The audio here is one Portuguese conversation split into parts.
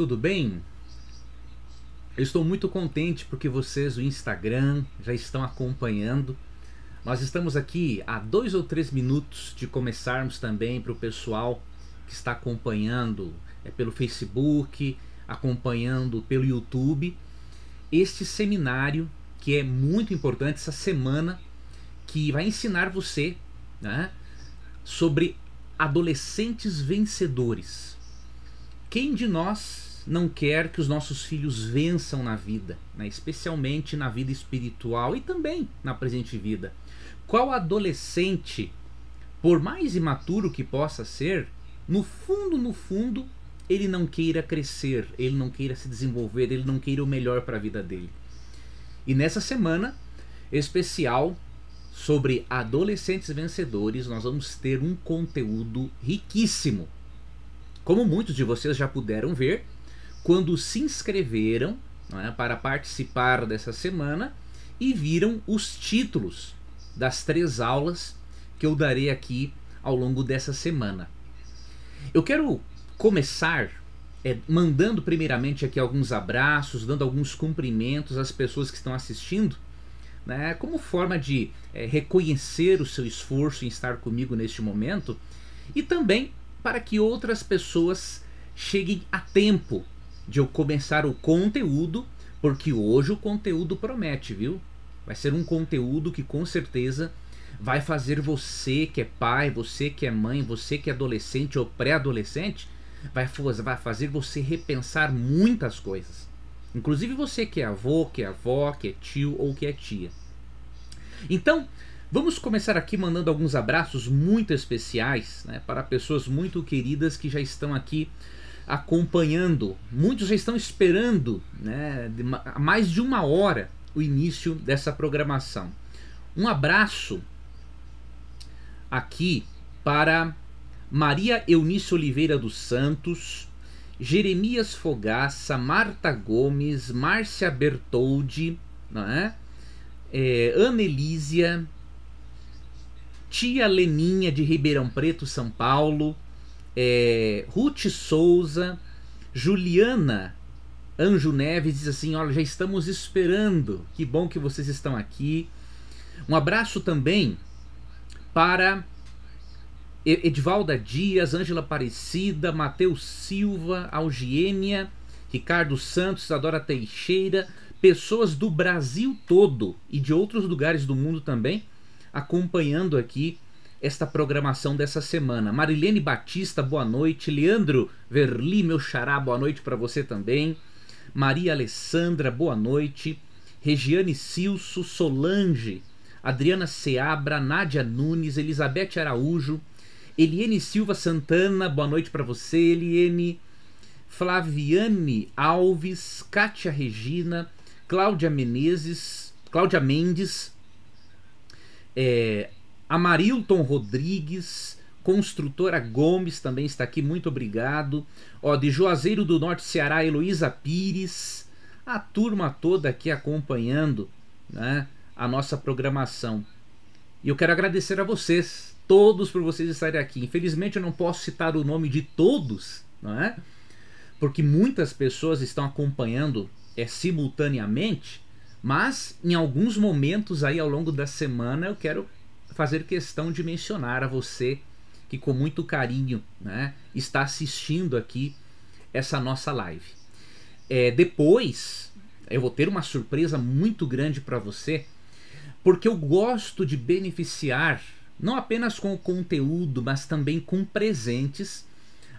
tudo bem? Eu estou muito contente porque vocês, o Instagram, já estão acompanhando. Nós estamos aqui há dois ou três minutos de começarmos também para o pessoal que está acompanhando é, pelo Facebook, acompanhando pelo YouTube, este seminário que é muito importante essa semana que vai ensinar você né, sobre adolescentes vencedores. Quem de nós não quer que os nossos filhos vençam na vida, né? especialmente na vida espiritual e também na presente vida? Qual adolescente, por mais imaturo que possa ser, no fundo, no fundo, ele não queira crescer, ele não queira se desenvolver, ele não queira o melhor para a vida dele? E nessa semana especial sobre adolescentes vencedores, nós vamos ter um conteúdo riquíssimo como muitos de vocês já puderam ver, quando se inscreveram é, para participar dessa semana e viram os títulos das três aulas que eu darei aqui ao longo dessa semana. Eu quero começar é, mandando primeiramente aqui alguns abraços, dando alguns cumprimentos às pessoas que estão assistindo, né, como forma de é, reconhecer o seu esforço em estar comigo neste momento e também para que outras pessoas cheguem a tempo de eu começar o conteúdo, porque hoje o conteúdo promete, viu? Vai ser um conteúdo que com certeza vai fazer você que é pai, você que é mãe, você que é adolescente ou pré-adolescente, vai, fazer você repensar muitas coisas. Inclusive você que é avô, que é avó, que é tio ou que é tia. Então, Vamos começar aqui mandando alguns abraços muito especiais né, para pessoas muito queridas que já estão aqui acompanhando. Muitos já estão esperando né, há mais de uma hora o início dessa programação. Um abraço aqui para Maria Eunice Oliveira dos Santos, Jeremias Fogaça, Marta Gomes, Márcia Bertoldi, não é? É, Ana Elísia, Tia Leninha de Ribeirão Preto, São Paulo, é, Ruth Souza, Juliana Anjo Neves diz assim: Olha, já estamos esperando, que bom que vocês estão aqui. Um abraço também para Edvalda Dias, Ângela Aparecida, Matheus Silva, Algiênia, Ricardo Santos, Adora Teixeira, pessoas do Brasil todo e de outros lugares do mundo também acompanhando aqui esta programação dessa semana. Marilene Batista, boa noite. Leandro Verli, meu xará, boa noite para você também. Maria Alessandra, boa noite. Regiane Silso, Solange, Adriana Seabra, Nádia Nunes, Elizabeth Araújo, Eliene Silva Santana, boa noite para você, Eliene. Flaviane Alves, Kátia Regina, Cláudia Menezes, Cláudia Mendes, é, Amarilton Rodrigues, Construtora Gomes também está aqui, muito obrigado. Ó, de Juazeiro do Norte, Ceará, Heloísa Pires. A turma toda aqui acompanhando né, a nossa programação. E eu quero agradecer a vocês, todos, por vocês estarem aqui. Infelizmente eu não posso citar o nome de todos, não é? Porque muitas pessoas estão acompanhando é, simultaneamente mas em alguns momentos aí ao longo da semana eu quero fazer questão de mencionar a você que com muito carinho né, está assistindo aqui essa nossa live. É, depois eu vou ter uma surpresa muito grande para você, porque eu gosto de beneficiar não apenas com o conteúdo, mas também com presentes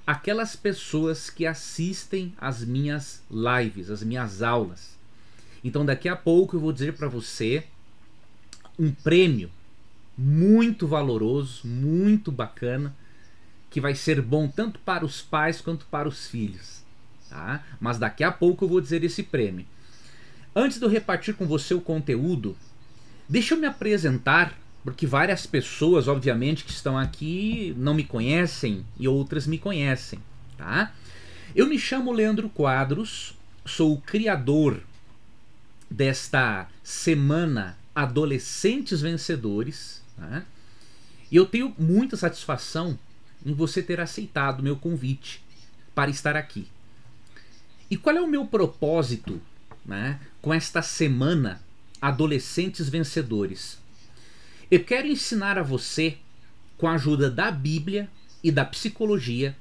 aquelas pessoas que assistem às minhas lives, às minhas aulas. Então daqui a pouco eu vou dizer para você um prêmio muito valoroso, muito bacana, que vai ser bom tanto para os pais quanto para os filhos. Tá? Mas daqui a pouco eu vou dizer esse prêmio. Antes de eu repartir com você o conteúdo, deixa eu me apresentar, porque várias pessoas, obviamente, que estão aqui não me conhecem e outras me conhecem. Tá? Eu me chamo Leandro Quadros, sou o criador desta semana Adolescentes Vencedores. Né? E eu tenho muita satisfação em você ter aceitado o meu convite para estar aqui. E qual é o meu propósito né, com esta semana Adolescentes Vencedores? Eu quero ensinar a você, com a ajuda da Bíblia e da psicologia,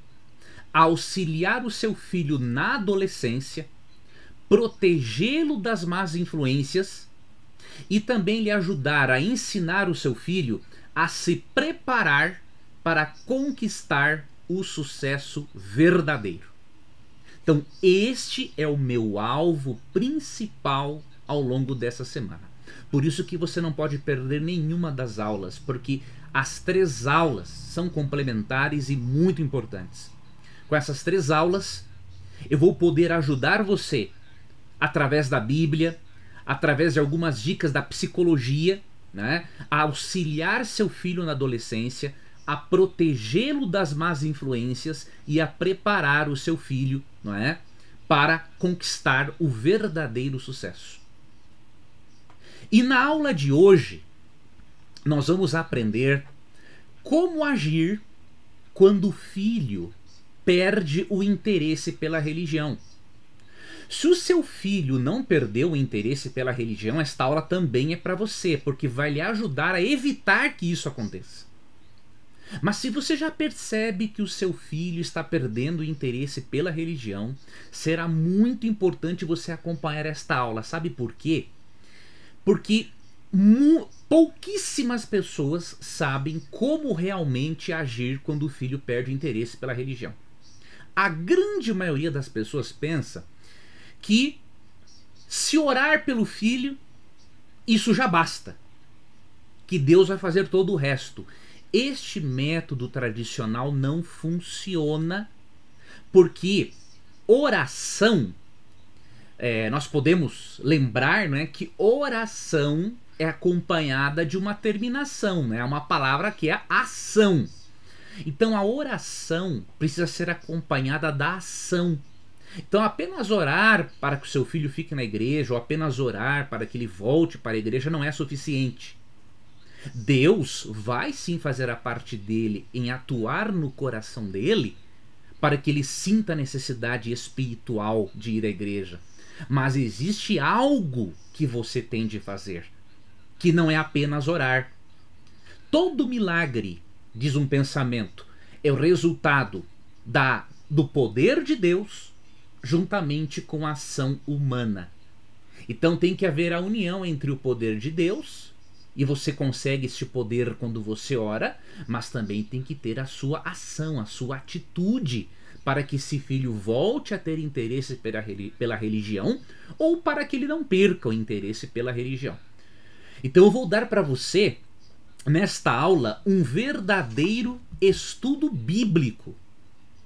a auxiliar o seu filho na adolescência, protegê-lo das más influências e também lhe ajudar a ensinar o seu filho a se preparar para conquistar o sucesso verdadeiro. Então, este é o meu alvo principal ao longo dessa semana. Por isso que você não pode perder nenhuma das aulas, porque as três aulas são complementares e muito importantes. Com essas três aulas, eu vou poder ajudar você através da Bíblia, através de algumas dicas da psicologia, né, a auxiliar seu filho na adolescência, a protegê-lo das más influências e a preparar o seu filho, não é, para conquistar o verdadeiro sucesso. E na aula de hoje, nós vamos aprender como agir quando o filho perde o interesse pela religião. Se o seu filho não perdeu o interesse pela religião, esta aula também é para você, porque vai lhe ajudar a evitar que isso aconteça. Mas se você já percebe que o seu filho está perdendo o interesse pela religião, será muito importante você acompanhar esta aula. Sabe por quê? Porque pouquíssimas pessoas sabem como realmente agir quando o filho perde o interesse pela religião. A grande maioria das pessoas pensa que se orar pelo filho, isso já basta. Que Deus vai fazer todo o resto. Este método tradicional não funciona porque oração, é, nós podemos lembrar né, que oração é acompanhada de uma terminação, né, uma palavra que é ação. Então a oração precisa ser acompanhada da ação. Então, apenas orar para que o seu filho fique na igreja, ou apenas orar para que ele volte para a igreja, não é suficiente. Deus vai sim fazer a parte dele em atuar no coração dele para que ele sinta a necessidade espiritual de ir à igreja. Mas existe algo que você tem de fazer, que não é apenas orar. Todo milagre, diz um pensamento, é o resultado da do poder de Deus juntamente com a ação humana. Então tem que haver a união entre o poder de Deus, e você consegue este poder quando você ora, mas também tem que ter a sua ação, a sua atitude, para que esse filho volte a ter interesse pela, pela religião ou para que ele não perca o interesse pela religião. Então eu vou dar para você, nesta aula, um verdadeiro estudo bíblico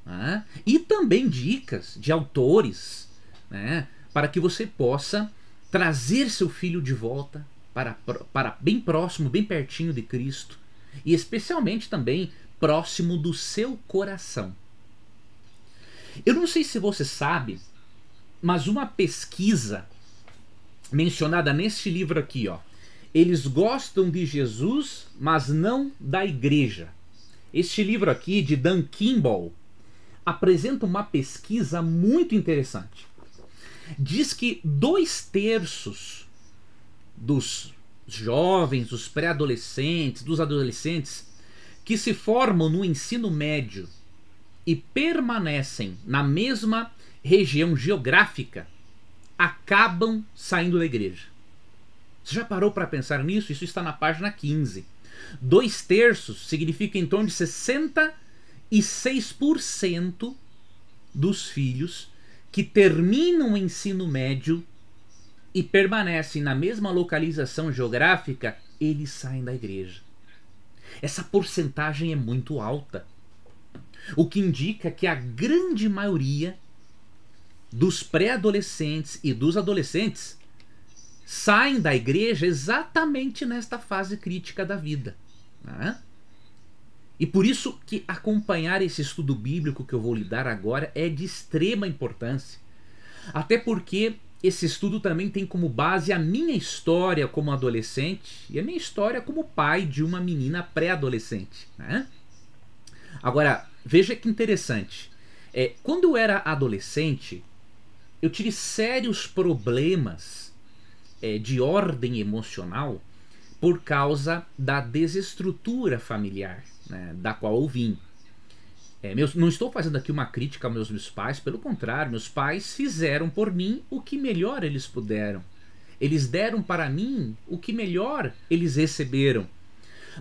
né? e também dicas de autores né? para que você possa trazer seu filho de volta para, para bem próximo, bem pertinho de Cristo e especialmente também próximo do seu coração. Eu não sei se você sabe, mas uma pesquisa mencionada neste livro aqui, ó, eles gostam de Jesus, mas não da igreja. Este livro aqui de Dan Kimball, apresenta uma pesquisa muito interessante. Diz que dois terços dos jovens, dos pré-adolescentes, dos adolescentes que se formam no ensino médio e permanecem na mesma região geográfica acabam saindo da igreja. Você já parou para pensar nisso? Isso está na página 15. Dois terços significa em torno de 60 e 6% dos filhos que terminam o ensino médio e permanecem na mesma localização geográfica, eles saem da igreja. Essa porcentagem é muito alta. O que indica que a grande maioria dos pré-adolescentes e dos adolescentes saem da igreja exatamente nesta fase crítica da vida. Né? E por isso que acompanhar esse estudo bíblico que eu vou lhe dar agora é de extrema importância. Até porque esse estudo também tem como base a minha história como adolescente e a minha história como pai de uma menina pré-adolescente. Né? Agora, veja que interessante. É, quando eu era adolescente, eu tive sérios problemas é, de ordem emocional por causa da desestrutura familiar né, da qual eu vim. É, meus, não estou fazendo aqui uma crítica aos meus, meus pais, pelo contrário, meus pais fizeram por mim o que melhor eles puderam. Eles deram para mim o que melhor eles receberam.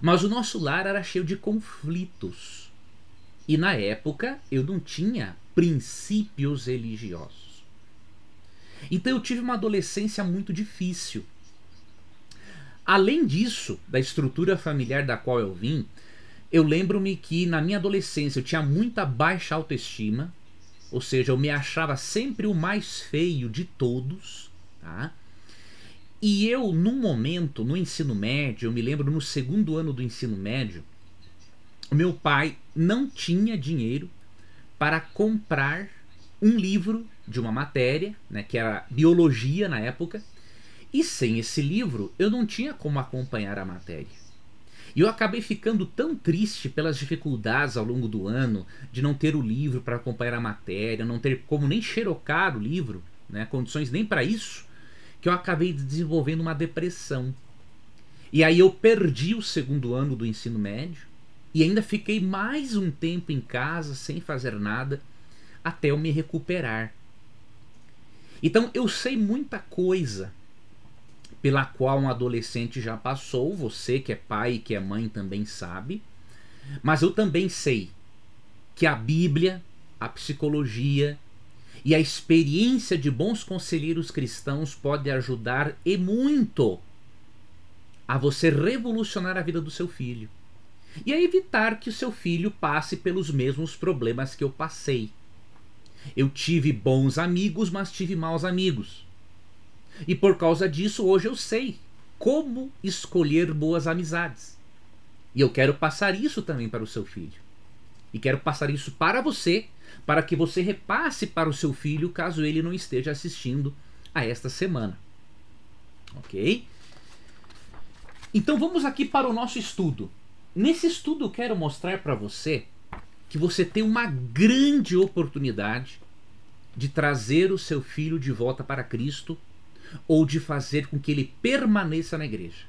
Mas o nosso lar era cheio de conflitos. E na época eu não tinha princípios religiosos. Então eu tive uma adolescência muito difícil. Além disso, da estrutura familiar da qual eu vim, eu lembro-me que na minha adolescência eu tinha muita baixa autoestima, ou seja, eu me achava sempre o mais feio de todos, tá? E eu, num momento, no ensino médio, eu me lembro no segundo ano do ensino médio, meu pai não tinha dinheiro para comprar um livro de uma matéria, né, que era biologia na época, e sem esse livro, eu não tinha como acompanhar a matéria. E eu acabei ficando tão triste pelas dificuldades ao longo do ano de não ter o livro para acompanhar a matéria, não ter como nem xerocar o livro, né, condições nem para isso, que eu acabei desenvolvendo uma depressão. E aí eu perdi o segundo ano do ensino médio e ainda fiquei mais um tempo em casa sem fazer nada até eu me recuperar. Então eu sei muita coisa pela qual um adolescente já passou, você que é pai e que é mãe também sabe. Mas eu também sei que a Bíblia, a psicologia e a experiência de bons conselheiros cristãos pode ajudar e muito a você revolucionar a vida do seu filho e a evitar que o seu filho passe pelos mesmos problemas que eu passei. Eu tive bons amigos, mas tive maus amigos. E por causa disso, hoje eu sei como escolher boas amizades. E eu quero passar isso também para o seu filho. E quero passar isso para você, para que você repasse para o seu filho caso ele não esteja assistindo a esta semana. Ok? Então vamos aqui para o nosso estudo. Nesse estudo eu quero mostrar para você que você tem uma grande oportunidade de trazer o seu filho de volta para Cristo ou de fazer com que ele permaneça na igreja.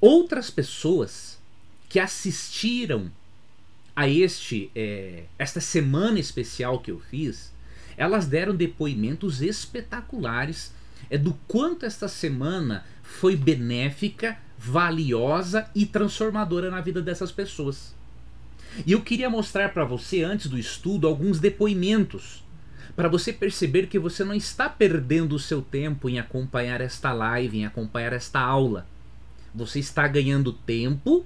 Outras pessoas que assistiram a este é, esta semana especial que eu fiz, elas deram depoimentos espetaculares é do quanto esta semana foi benéfica, valiosa e transformadora na vida dessas pessoas. E eu queria mostrar para você antes do estudo alguns depoimentos para você perceber que você não está perdendo o seu tempo em acompanhar esta live, em acompanhar esta aula. Você está ganhando tempo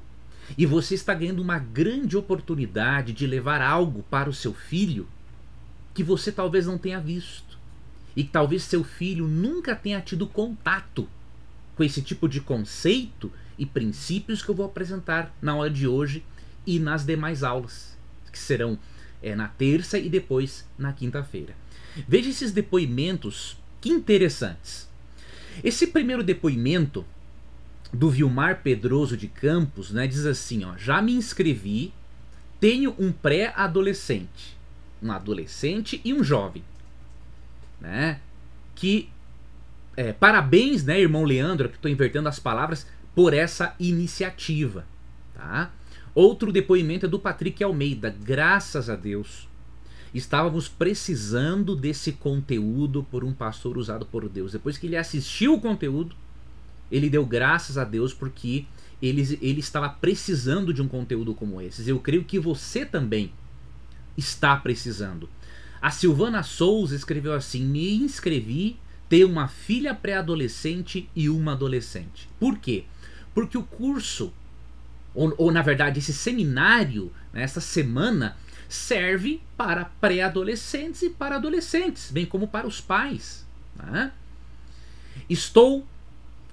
e você está ganhando uma grande oportunidade de levar algo para o seu filho que você talvez não tenha visto. E que talvez seu filho nunca tenha tido contato com esse tipo de conceito e princípios que eu vou apresentar na aula de hoje e nas demais aulas, que serão é, na terça e depois na quinta-feira. Veja esses depoimentos que interessantes. Esse primeiro depoimento do Vilmar Pedroso de Campos né, diz assim: ó, já me inscrevi, tenho um pré-adolescente, um adolescente e um jovem. Né, que é, parabéns, né, irmão Leandro, que estou invertendo as palavras, por essa iniciativa. Tá? Outro depoimento é do Patrick Almeida. Graças a Deus, estávamos precisando desse conteúdo por um pastor usado por Deus. Depois que ele assistiu o conteúdo, ele deu graças a Deus porque ele, ele estava precisando de um conteúdo como esse. Eu creio que você também está precisando. A Silvana Souza escreveu assim: Me inscrevi, ter uma filha pré-adolescente e uma adolescente. Por quê? Porque o curso ou, ou na verdade esse seminário, né, essa semana, serve para pré-adolescentes e para adolescentes, bem como para os pais. Né? Estou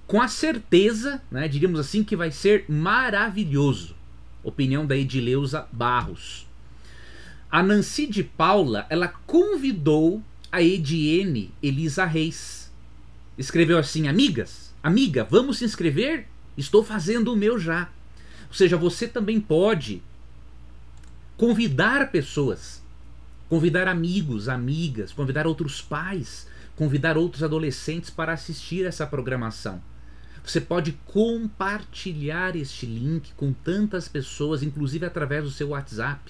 com a certeza, né, diríamos assim, que vai ser maravilhoso. Opinião da Edileuza Barros. A Nancy de Paula, ela convidou a Ediene Elisa Reis. Escreveu assim: Amigas, amiga, vamos se inscrever? Estou fazendo o meu já. Ou seja, você também pode convidar pessoas, convidar amigos, amigas, convidar outros pais, convidar outros adolescentes para assistir essa programação. Você pode compartilhar este link com tantas pessoas, inclusive através do seu WhatsApp.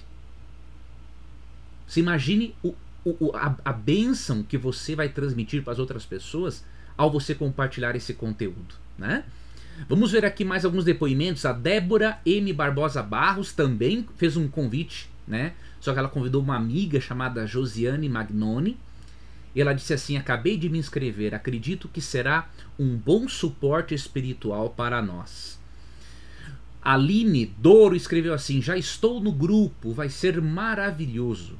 Se imagine o, o, a, a bênção que você vai transmitir para as outras pessoas ao você compartilhar esse conteúdo, né? Vamos ver aqui mais alguns depoimentos. A Débora M. Barbosa Barros também fez um convite, né? Só que ela convidou uma amiga chamada Josiane Magnoni. E ela disse assim: Acabei de me inscrever, acredito que será um bom suporte espiritual para nós. Aline Douro escreveu assim: Já estou no grupo, vai ser maravilhoso.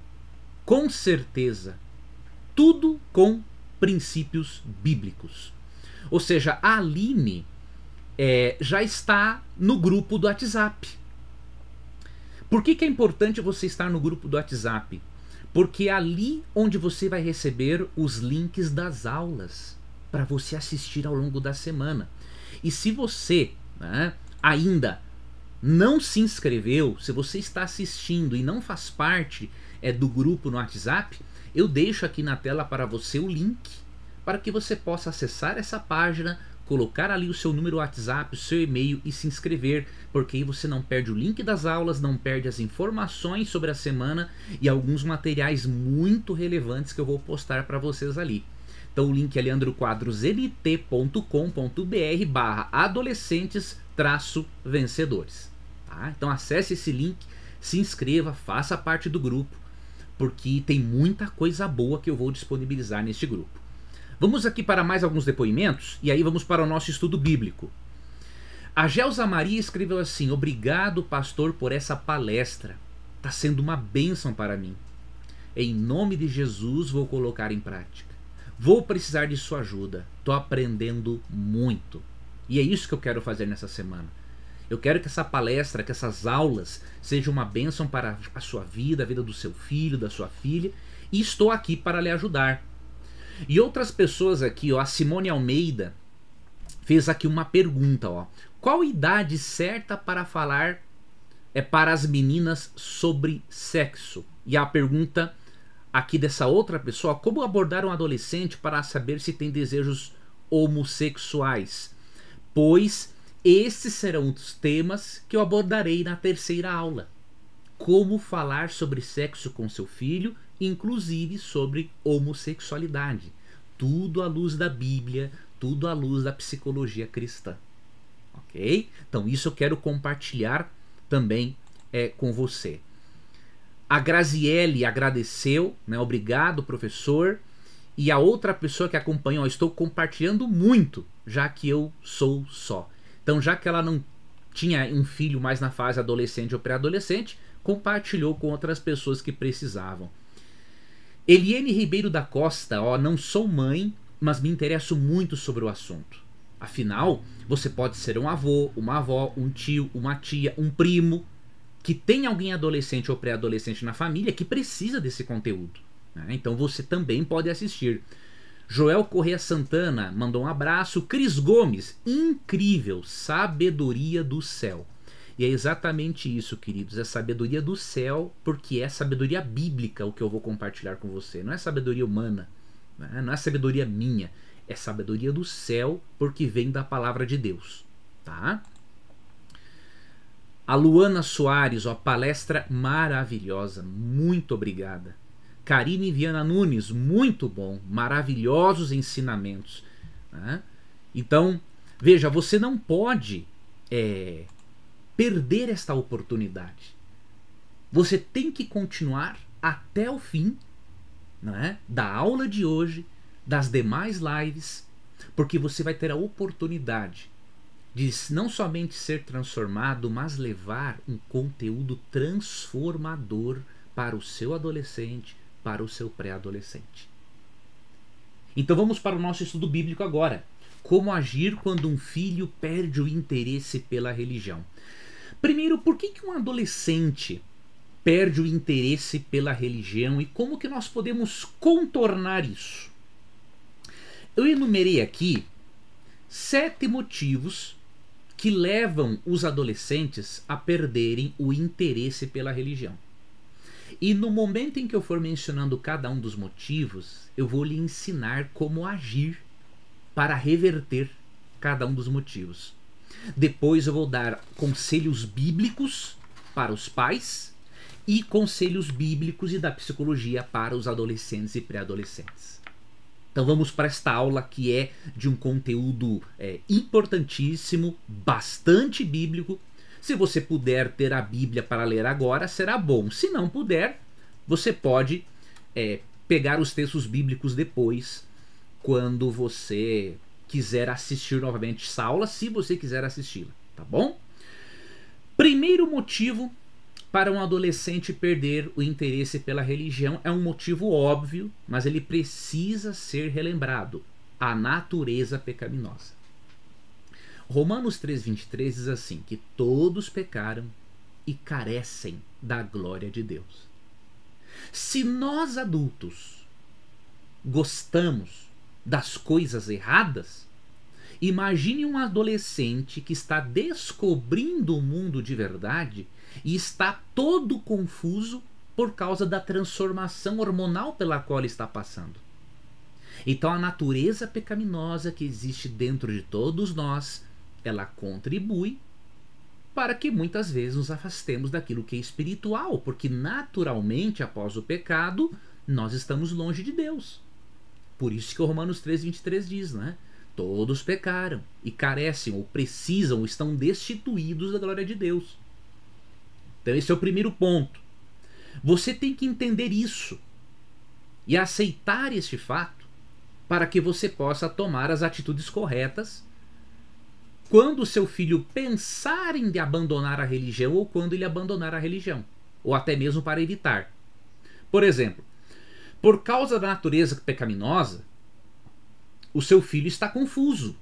Com certeza. Tudo com princípios bíblicos. Ou seja, a Aline é, já está no grupo do WhatsApp. Por que, que é importante você estar no grupo do WhatsApp? Porque é ali onde você vai receber os links das aulas para você assistir ao longo da semana. E se você né, ainda não se inscreveu, se você está assistindo e não faz parte é, do grupo no WhatsApp, eu deixo aqui na tela para você o link para que você possa acessar essa página, colocar ali o seu número WhatsApp, o seu e-mail e se inscrever, porque aí você não perde o link das aulas, não perde as informações sobre a semana e alguns materiais muito relevantes que eu vou postar para vocês ali. Então o link é leandroquadrosnt.com.br barra adolescentes vencedores. Tá? Então acesse esse link, se inscreva, faça parte do grupo, porque tem muita coisa boa que eu vou disponibilizar neste grupo. Vamos aqui para mais alguns depoimentos e aí vamos para o nosso estudo bíblico. A Gelsa Maria escreveu assim: Obrigado, pastor, por essa palestra. Está sendo uma bênção para mim. Em nome de Jesus vou colocar em prática. Vou precisar de sua ajuda. Estou aprendendo muito. E é isso que eu quero fazer nessa semana. Eu quero que essa palestra, que essas aulas sejam uma bênção para a sua vida, a vida do seu filho, da sua filha, e estou aqui para lhe ajudar. E outras pessoas aqui, ó, a Simone Almeida fez aqui uma pergunta, ó. Qual idade certa para falar é para as meninas sobre sexo? E a pergunta aqui dessa outra pessoa, como abordar um adolescente para saber se tem desejos homossexuais? Pois esses serão os temas que eu abordarei na terceira aula. Como falar sobre sexo com seu filho inclusive sobre homossexualidade. Tudo à luz da Bíblia, tudo à luz da psicologia cristã. Ok? Então, isso eu quero compartilhar também é, com você. A Graziele agradeceu, né? obrigado, professor. E a outra pessoa que acompanhou, estou compartilhando muito, já que eu sou só. Então, já que ela não tinha um filho mais na fase adolescente ou pré-adolescente, compartilhou com outras pessoas que precisavam. Eliane Ribeiro da Costa, ó, não sou mãe, mas me interesso muito sobre o assunto. Afinal, você pode ser um avô, uma avó, um tio, uma tia, um primo que tem alguém adolescente ou pré-adolescente na família que precisa desse conteúdo. Né? Então você também pode assistir. Joel Correa Santana mandou um abraço. Cris Gomes, incrível, sabedoria do céu. E é exatamente isso, queridos, é sabedoria do céu, porque é sabedoria bíblica o que eu vou compartilhar com você. Não é sabedoria humana, né? não é sabedoria minha, é sabedoria do céu, porque vem da palavra de Deus, tá? A Luana Soares, ó, palestra maravilhosa, muito obrigada. Karine Viana Nunes, muito bom, maravilhosos ensinamentos. Né? Então, veja, você não pode é, perder esta oportunidade. Você tem que continuar até o fim é, da aula de hoje, das demais lives, porque você vai ter a oportunidade de não somente ser transformado, mas levar um conteúdo transformador para o seu adolescente, para o seu pré-adolescente. Então vamos para o nosso estudo bíblico agora. Como agir quando um filho perde o interesse pela religião? Primeiro, por que, que um adolescente perde o interesse pela religião e como que nós podemos contornar isso? Eu enumerei aqui sete motivos que levam os adolescentes a perderem o interesse pela religião. E no momento em que eu for mencionando cada um dos motivos, eu vou lhe ensinar como agir para reverter cada um dos motivos. Depois eu vou dar conselhos bíblicos para os pais e conselhos bíblicos e da psicologia para os adolescentes e pré-adolescentes. Então vamos para esta aula que é de um conteúdo é, importantíssimo, bastante bíblico. Se você puder ter a Bíblia para ler agora, será bom. Se não puder, você pode é, pegar os textos bíblicos depois, quando você quiser assistir novamente essa aula, se você quiser assisti-la, tá bom? Primeiro motivo para um adolescente perder o interesse pela religião é um motivo óbvio, mas ele precisa ser relembrado: a natureza pecaminosa. Romanos 3:23 diz assim que todos pecaram e carecem da glória de Deus. Se nós adultos gostamos das coisas erradas, imagine um adolescente que está descobrindo o mundo de verdade e está todo confuso por causa da transformação hormonal pela qual ele está passando. Então a natureza pecaminosa que existe dentro de todos nós, ela contribui para que muitas vezes nos afastemos daquilo que é espiritual, porque naturalmente após o pecado, nós estamos longe de Deus. Por isso que o Romanos 3:23 diz, né? Todos pecaram e carecem ou precisam ou estão destituídos da glória de Deus. Então esse é o primeiro ponto. Você tem que entender isso e aceitar este fato para que você possa tomar as atitudes corretas quando seu filho pensar em abandonar a religião ou quando ele abandonar a religião, ou até mesmo para evitar. Por exemplo, por causa da natureza pecaminosa, o seu filho está confuso.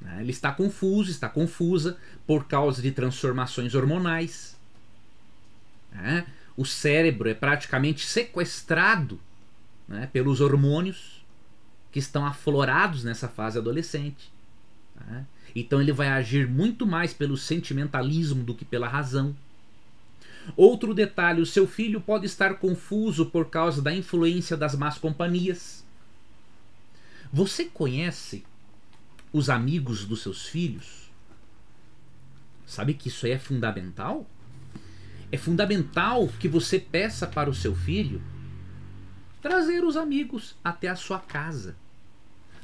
Né? Ele está confuso, está confusa por causa de transformações hormonais. Né? O cérebro é praticamente sequestrado né, pelos hormônios que estão aflorados nessa fase adolescente. Né? Então ele vai agir muito mais pelo sentimentalismo do que pela razão. Outro detalhe: o seu filho pode estar confuso por causa da influência das más companhias. Você conhece os amigos dos seus filhos? Sabe que isso é fundamental? É fundamental que você peça para o seu filho trazer os amigos até a sua casa,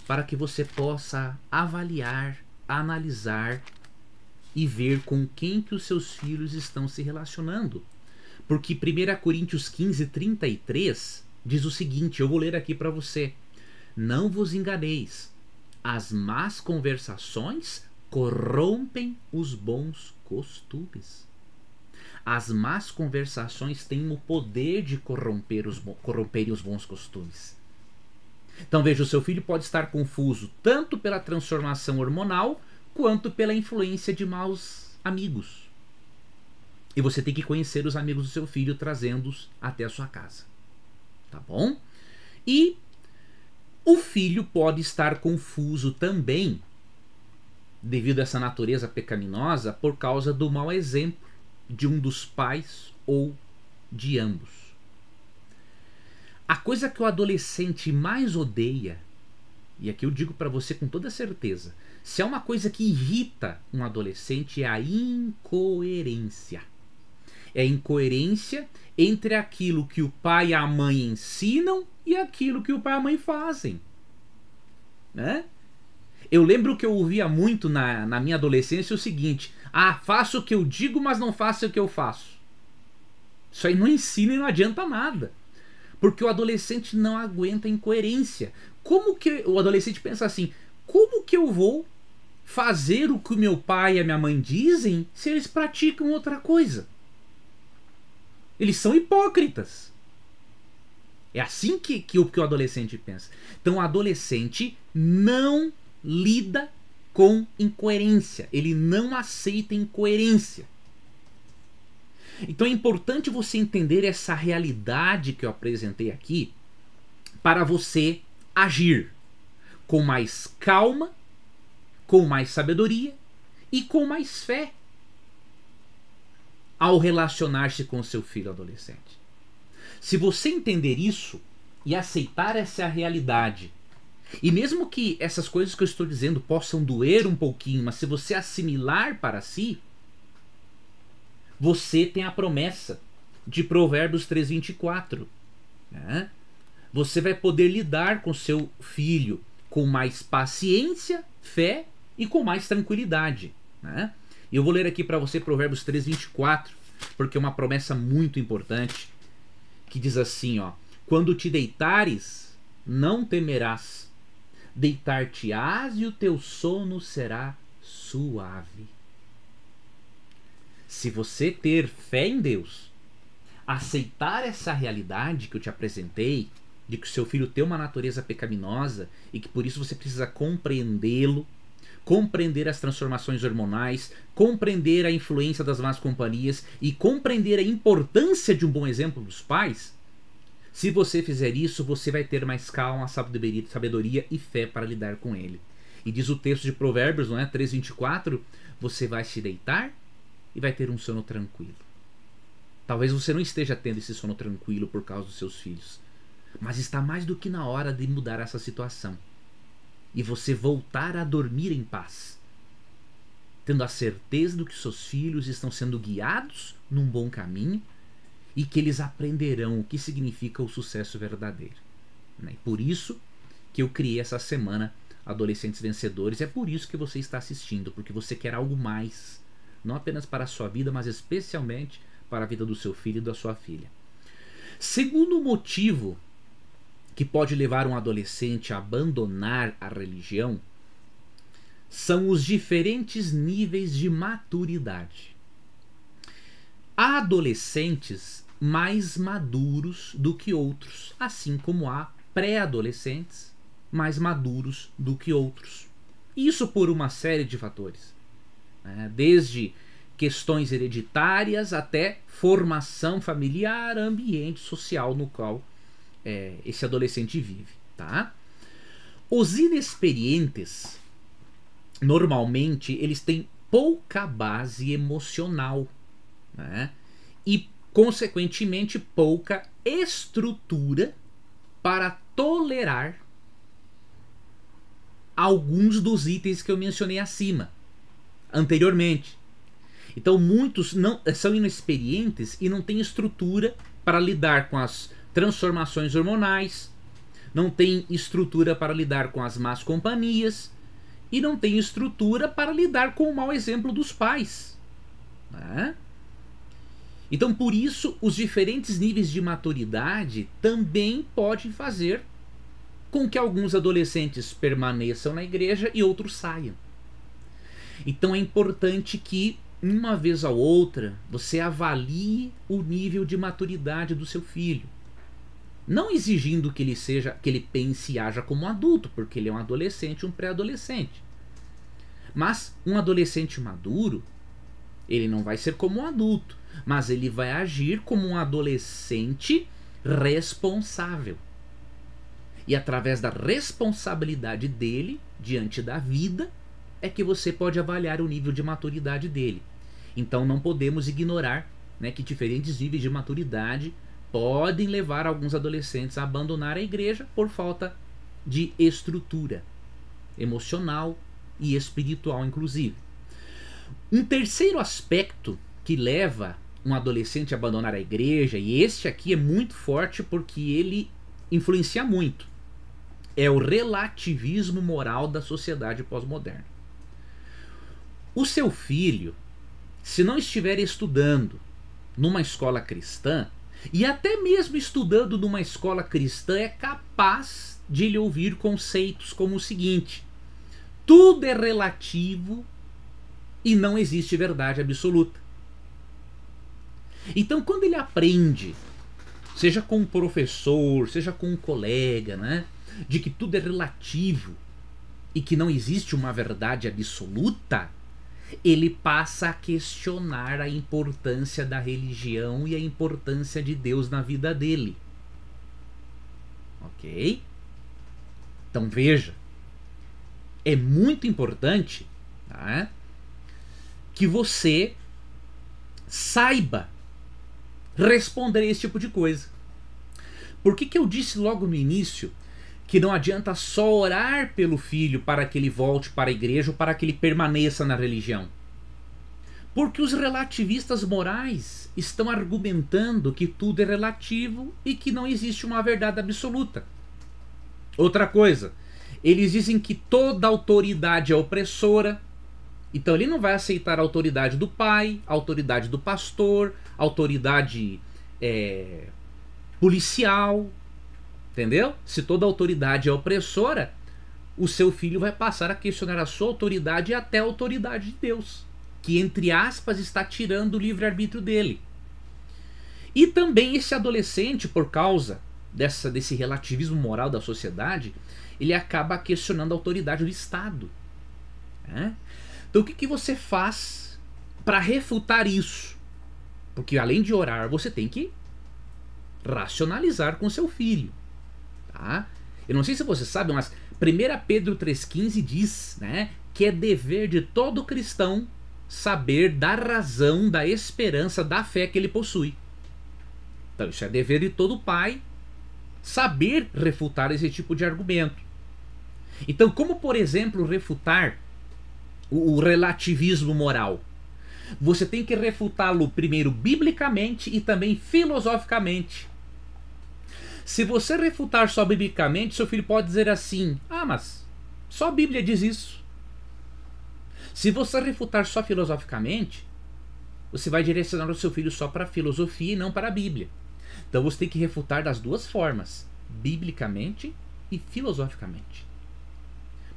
para que você possa avaliar, analisar e ver com quem que os seus filhos estão se relacionando. Porque 1 Coríntios 15, 33 diz o seguinte: eu vou ler aqui para você. Não vos enganeis, as más conversações corrompem os bons costumes. As más conversações têm o poder de corromper os, corromperem os bons costumes. Então veja, o seu filho pode estar confuso tanto pela transformação hormonal quanto pela influência de maus amigos. E você tem que conhecer os amigos do seu filho, trazendo-os até a sua casa. Tá bom? E o filho pode estar confuso também, devido a essa natureza pecaminosa, por causa do mau exemplo de um dos pais ou de ambos. A coisa que o adolescente mais odeia, e aqui eu digo para você com toda certeza, se é uma coisa que irrita um adolescente é a incoerência. É a incoerência entre aquilo que o pai e a mãe ensinam e aquilo que o pai e a mãe fazem. Né? Eu lembro que eu ouvia muito na, na minha adolescência o seguinte: ah, faço o que eu digo, mas não faço o que eu faço. Isso aí não ensina e não adianta nada. Porque o adolescente não aguenta incoerência. Como que o adolescente pensa assim? Como que eu vou fazer o que o meu pai e a minha mãe dizem se eles praticam outra coisa? Eles são hipócritas. É assim que, que, o, que o adolescente pensa. Então o adolescente não lida com incoerência. Ele não aceita incoerência. Então é importante você entender essa realidade que eu apresentei aqui para você agir com mais calma, com mais sabedoria e com mais fé ao relacionar-se com seu filho adolescente. Se você entender isso e aceitar essa realidade, e mesmo que essas coisas que eu estou dizendo possam doer um pouquinho, mas se você assimilar para si, você tem a promessa de Provérbios 3,24. Né? Você vai poder lidar com seu filho com mais paciência, fé e com mais tranquilidade. Né? Eu vou ler aqui para você Provérbios 3,24, porque é uma promessa muito importante que diz assim: ó, Quando te deitares, não temerás, deitar-te-ás e o teu sono será suave. Se você ter fé em Deus, aceitar essa realidade que eu te apresentei, de que o seu filho tem uma natureza pecaminosa e que por isso você precisa compreendê-lo, compreender as transformações hormonais, compreender a influência das más companhias e compreender a importância de um bom exemplo dos pais, se você fizer isso, você vai ter mais calma, sabedoria e fé para lidar com ele. E diz o texto de Provérbios, não é? 3:24, você vai se deitar e vai ter um sono tranquilo. Talvez você não esteja tendo esse sono tranquilo por causa dos seus filhos, mas está mais do que na hora de mudar essa situação e você voltar a dormir em paz, tendo a certeza de que seus filhos estão sendo guiados num bom caminho e que eles aprenderão o que significa o sucesso verdadeiro. Né? Por isso que eu criei essa semana Adolescentes Vencedores. É por isso que você está assistindo, porque você quer algo mais, não apenas para a sua vida, mas especialmente para a vida do seu filho e da sua filha. Segundo motivo que pode levar um adolescente a abandonar a religião são os diferentes níveis de maturidade. Há adolescentes mais maduros do que outros, assim como há pré-adolescentes mais maduros do que outros. Isso por uma série de fatores, né? desde questões hereditárias até formação familiar, ambiente social no qual é, esse adolescente vive, tá? Os inexperientes, normalmente, eles têm pouca base emocional, né? E, consequentemente, pouca estrutura para tolerar alguns dos itens que eu mencionei acima, anteriormente. Então, muitos não são inexperientes e não têm estrutura para lidar com as transformações hormonais, não tem estrutura para lidar com as más companhias e não tem estrutura para lidar com o mau exemplo dos pais. Né? Então, por isso, os diferentes níveis de maturidade também podem fazer com que alguns adolescentes permaneçam na igreja e outros saiam. Então, é importante que, uma vez ou outra, você avalie o nível de maturidade do seu filho. Não exigindo que ele seja, que ele pense e haja como um adulto, porque ele é um adolescente, um pré-adolescente. Mas um adolescente maduro, ele não vai ser como um adulto, mas ele vai agir como um adolescente responsável. E através da responsabilidade dele diante da vida é que você pode avaliar o nível de maturidade dele. Então não podemos ignorar né, que diferentes níveis de maturidade podem levar alguns adolescentes a abandonar a igreja por falta de estrutura emocional e espiritual, inclusive. Um terceiro aspecto que leva um adolescente a abandonar a igreja, e este aqui é muito forte porque ele influencia muito, é o relativismo moral da sociedade pós-moderna. O seu filho, se não estiver estudando numa escola cristã, e até mesmo estudando numa escola cristã é capaz de lhe ouvir conceitos como o seguinte: tudo é relativo e não existe verdade absoluta. Então, quando ele aprende, seja com um professor, seja com um colega, né, de que tudo é relativo e que não existe uma verdade absoluta, ele passa a questionar a importância da religião e a importância de Deus na vida dele. Ok? Então veja, é muito importante tá, que você saiba responder a esse tipo de coisa. Por que, que eu disse logo no início que não adianta só orar pelo filho para que ele volte para a igreja ou para que ele permaneça na religião? Porque os relativistas morais estão argumentando que tudo é relativo e que não existe uma verdade absoluta. Outra coisa, eles dizem que toda autoridade é opressora, então ele não vai aceitar a autoridade do pai, a autoridade do pastor, a autoridade é, policial, entendeu? Se toda autoridade é opressora, o seu filho vai passar a questionar a sua autoridade e até a autoridade de Deus, que entre aspas está tirando o livre-arbítrio dele. E também esse adolescente, por causa dessa, desse relativismo moral da sociedade, ele acaba questionando a autoridade do Estado. Né? Então o que, que você faz para refutar isso? Porque além de orar, você tem que racionalizar com seu filho. Tá? Eu não sei se você sabe, mas 1 Pedro 3,15 diz né, que é dever de todo cristão saber da razão, da esperança, da fé que ele possui. Então, isso é dever de todo pai saber refutar esse tipo de argumento. Então, como por exemplo refutar o, o relativismo moral? Você tem que refutá-lo primeiro biblicamente e também filosoficamente. Se você refutar só biblicamente, seu filho pode dizer assim: Ah, mas só a Bíblia diz isso. Se você refutar só filosoficamente, você vai direcionar o seu filho só para a filosofia e não para a Bíblia. Então você tem que refutar das duas formas, biblicamente e filosoficamente.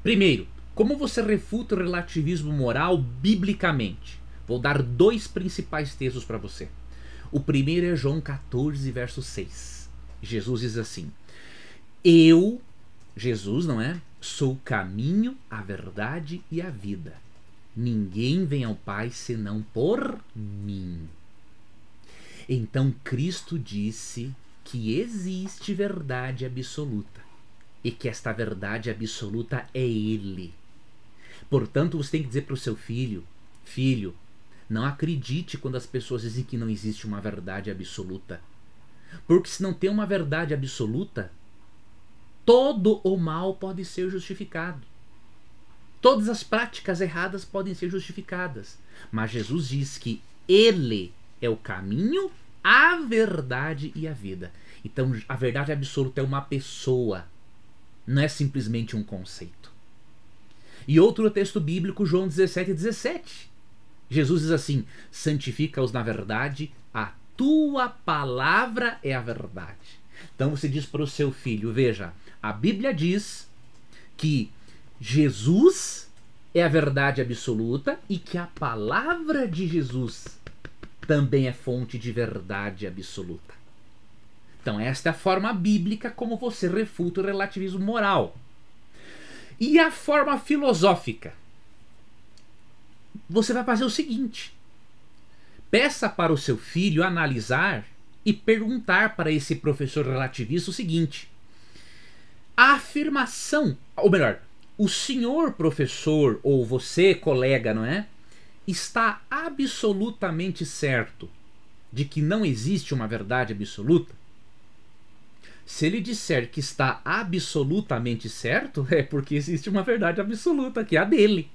Primeiro, como você refuta o relativismo moral biblicamente? Vou dar dois principais textos para você. O primeiro é João 14, verso 6. Jesus diz assim: Eu, Jesus, não é? Sou o caminho, a verdade e a vida. Ninguém vem ao Pai senão por mim. Então Cristo disse que existe verdade absoluta e que esta verdade absoluta é Ele. Portanto, você tem que dizer para o seu filho: Filho, não acredite quando as pessoas dizem que não existe uma verdade absoluta. Porque se não tem uma verdade absoluta, todo o mal pode ser justificado. Todas as práticas erradas podem ser justificadas. Mas Jesus diz que Ele é o caminho, a verdade e a vida. Então, a verdade absoluta é uma pessoa, não é simplesmente um conceito. E outro texto bíblico, João 17, 17. Jesus diz assim: santifica-os na verdade, a tua palavra é a verdade. Então você diz para o seu filho: veja, a Bíblia diz que Jesus é a verdade absoluta e que a palavra de Jesus também é fonte de verdade absoluta. Então, esta é a forma bíblica como você refuta o relativismo moral. E a forma filosófica? Você vai fazer o seguinte: peça para o seu filho analisar e perguntar para esse professor relativista o seguinte: a afirmação, ou melhor, o senhor professor ou você, colega, não é? Está absolutamente certo de que não existe uma verdade absoluta? Se ele disser que está absolutamente certo, é porque existe uma verdade absoluta, que é a dele.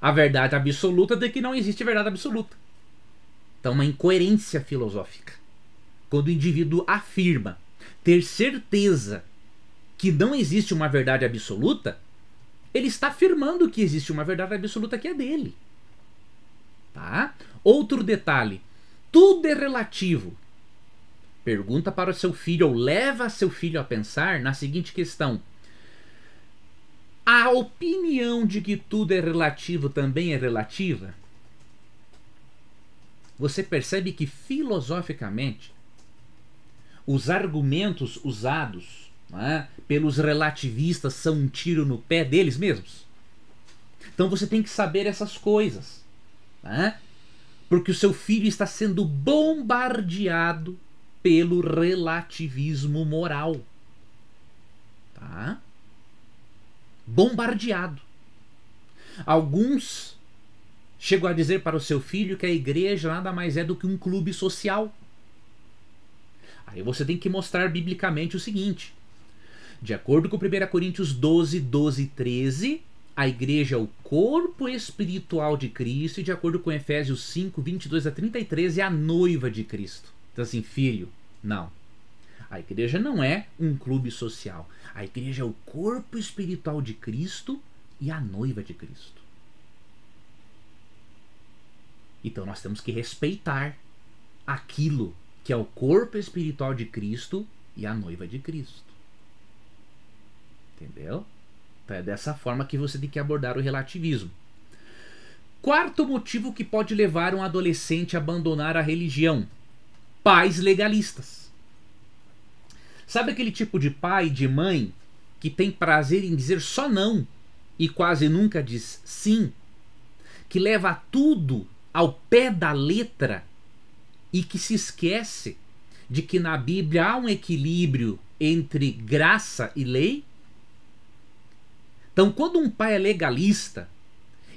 A verdade absoluta de que não existe verdade absoluta. Então, uma incoerência filosófica. Quando o indivíduo afirma ter certeza que não existe uma verdade absoluta, ele está afirmando que existe uma verdade absoluta que é dele. Tá? Outro detalhe: tudo é relativo. Pergunta para o seu filho ou leva seu filho a pensar na seguinte questão: a opinião de que tudo é relativo também é relativa? Você percebe que filosoficamente os argumentos usados é, pelos relativistas são um tiro no pé deles mesmos? Então você tem que saber essas coisas. É? Porque o seu filho está sendo bombardeado pelo relativismo moral. Tá? Bombardeado. Alguns chegam a dizer para o seu filho que a igreja nada mais é do que um clube social. Aí você tem que mostrar biblicamente o seguinte: de acordo com 1 Coríntios 12, 12 e 13, a igreja é o corpo espiritual de Cristo, e de acordo com Efésios 5, 22 a 33, é a noiva de Cristo. Então, assim, filho, não. A igreja não é um clube social. A igreja é o corpo espiritual de Cristo e a noiva de Cristo. Então nós temos que respeitar aquilo que é o corpo espiritual de Cristo e a noiva de Cristo. Entendeu? Então é dessa forma que você tem que abordar o relativismo. Quarto motivo que pode levar um adolescente a abandonar a religião: pais legalistas. Sabe aquele tipo de pai, de mãe, que tem prazer em dizer só não e quase nunca diz sim? Que leva tudo ao pé da letra e que se esquece de que na Bíblia há um equilíbrio entre graça e lei? Então, quando um pai é legalista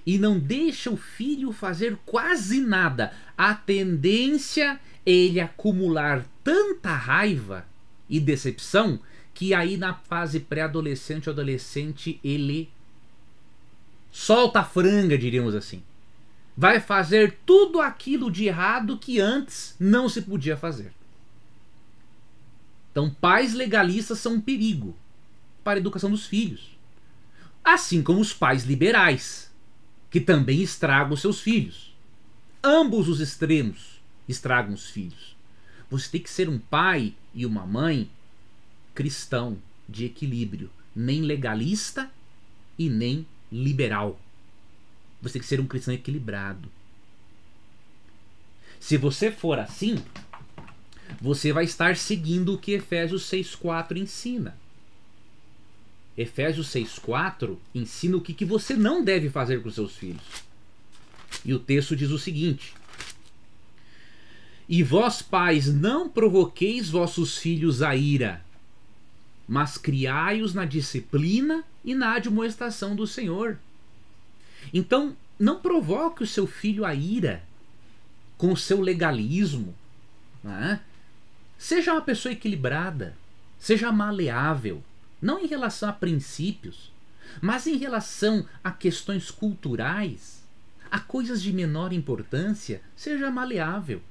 e não deixa o filho fazer quase nada, a tendência é ele acumular tanta raiva e decepção que aí na fase pré-adolescente ou adolescente ele solta a franga, diríamos assim. Vai fazer tudo aquilo de errado que antes não se podia fazer. Então, pais legalistas são um perigo para a educação dos filhos. Assim como os pais liberais, que também estragam seus filhos. Ambos os extremos estragam os filhos. Você tem que ser um pai e uma mãe cristão, de equilíbrio, nem legalista e nem liberal. Você tem que ser um cristão equilibrado. Se você for assim, você vai estar seguindo o que Efésios 6,4 ensina. Efésios 6,4 ensina o que, que você não deve fazer com seus filhos. E o texto diz o seguinte: E vós, pais, não provoqueis vossos filhos a ira, mas criai-os na disciplina e na admoestação do Senhor. Então, não provoque o seu filho a ira com o seu legalismo. Né? Seja uma pessoa equilibrada, seja maleável não em relação a princípios, mas em relação a questões culturais, a coisas de menor importância, seja maleável.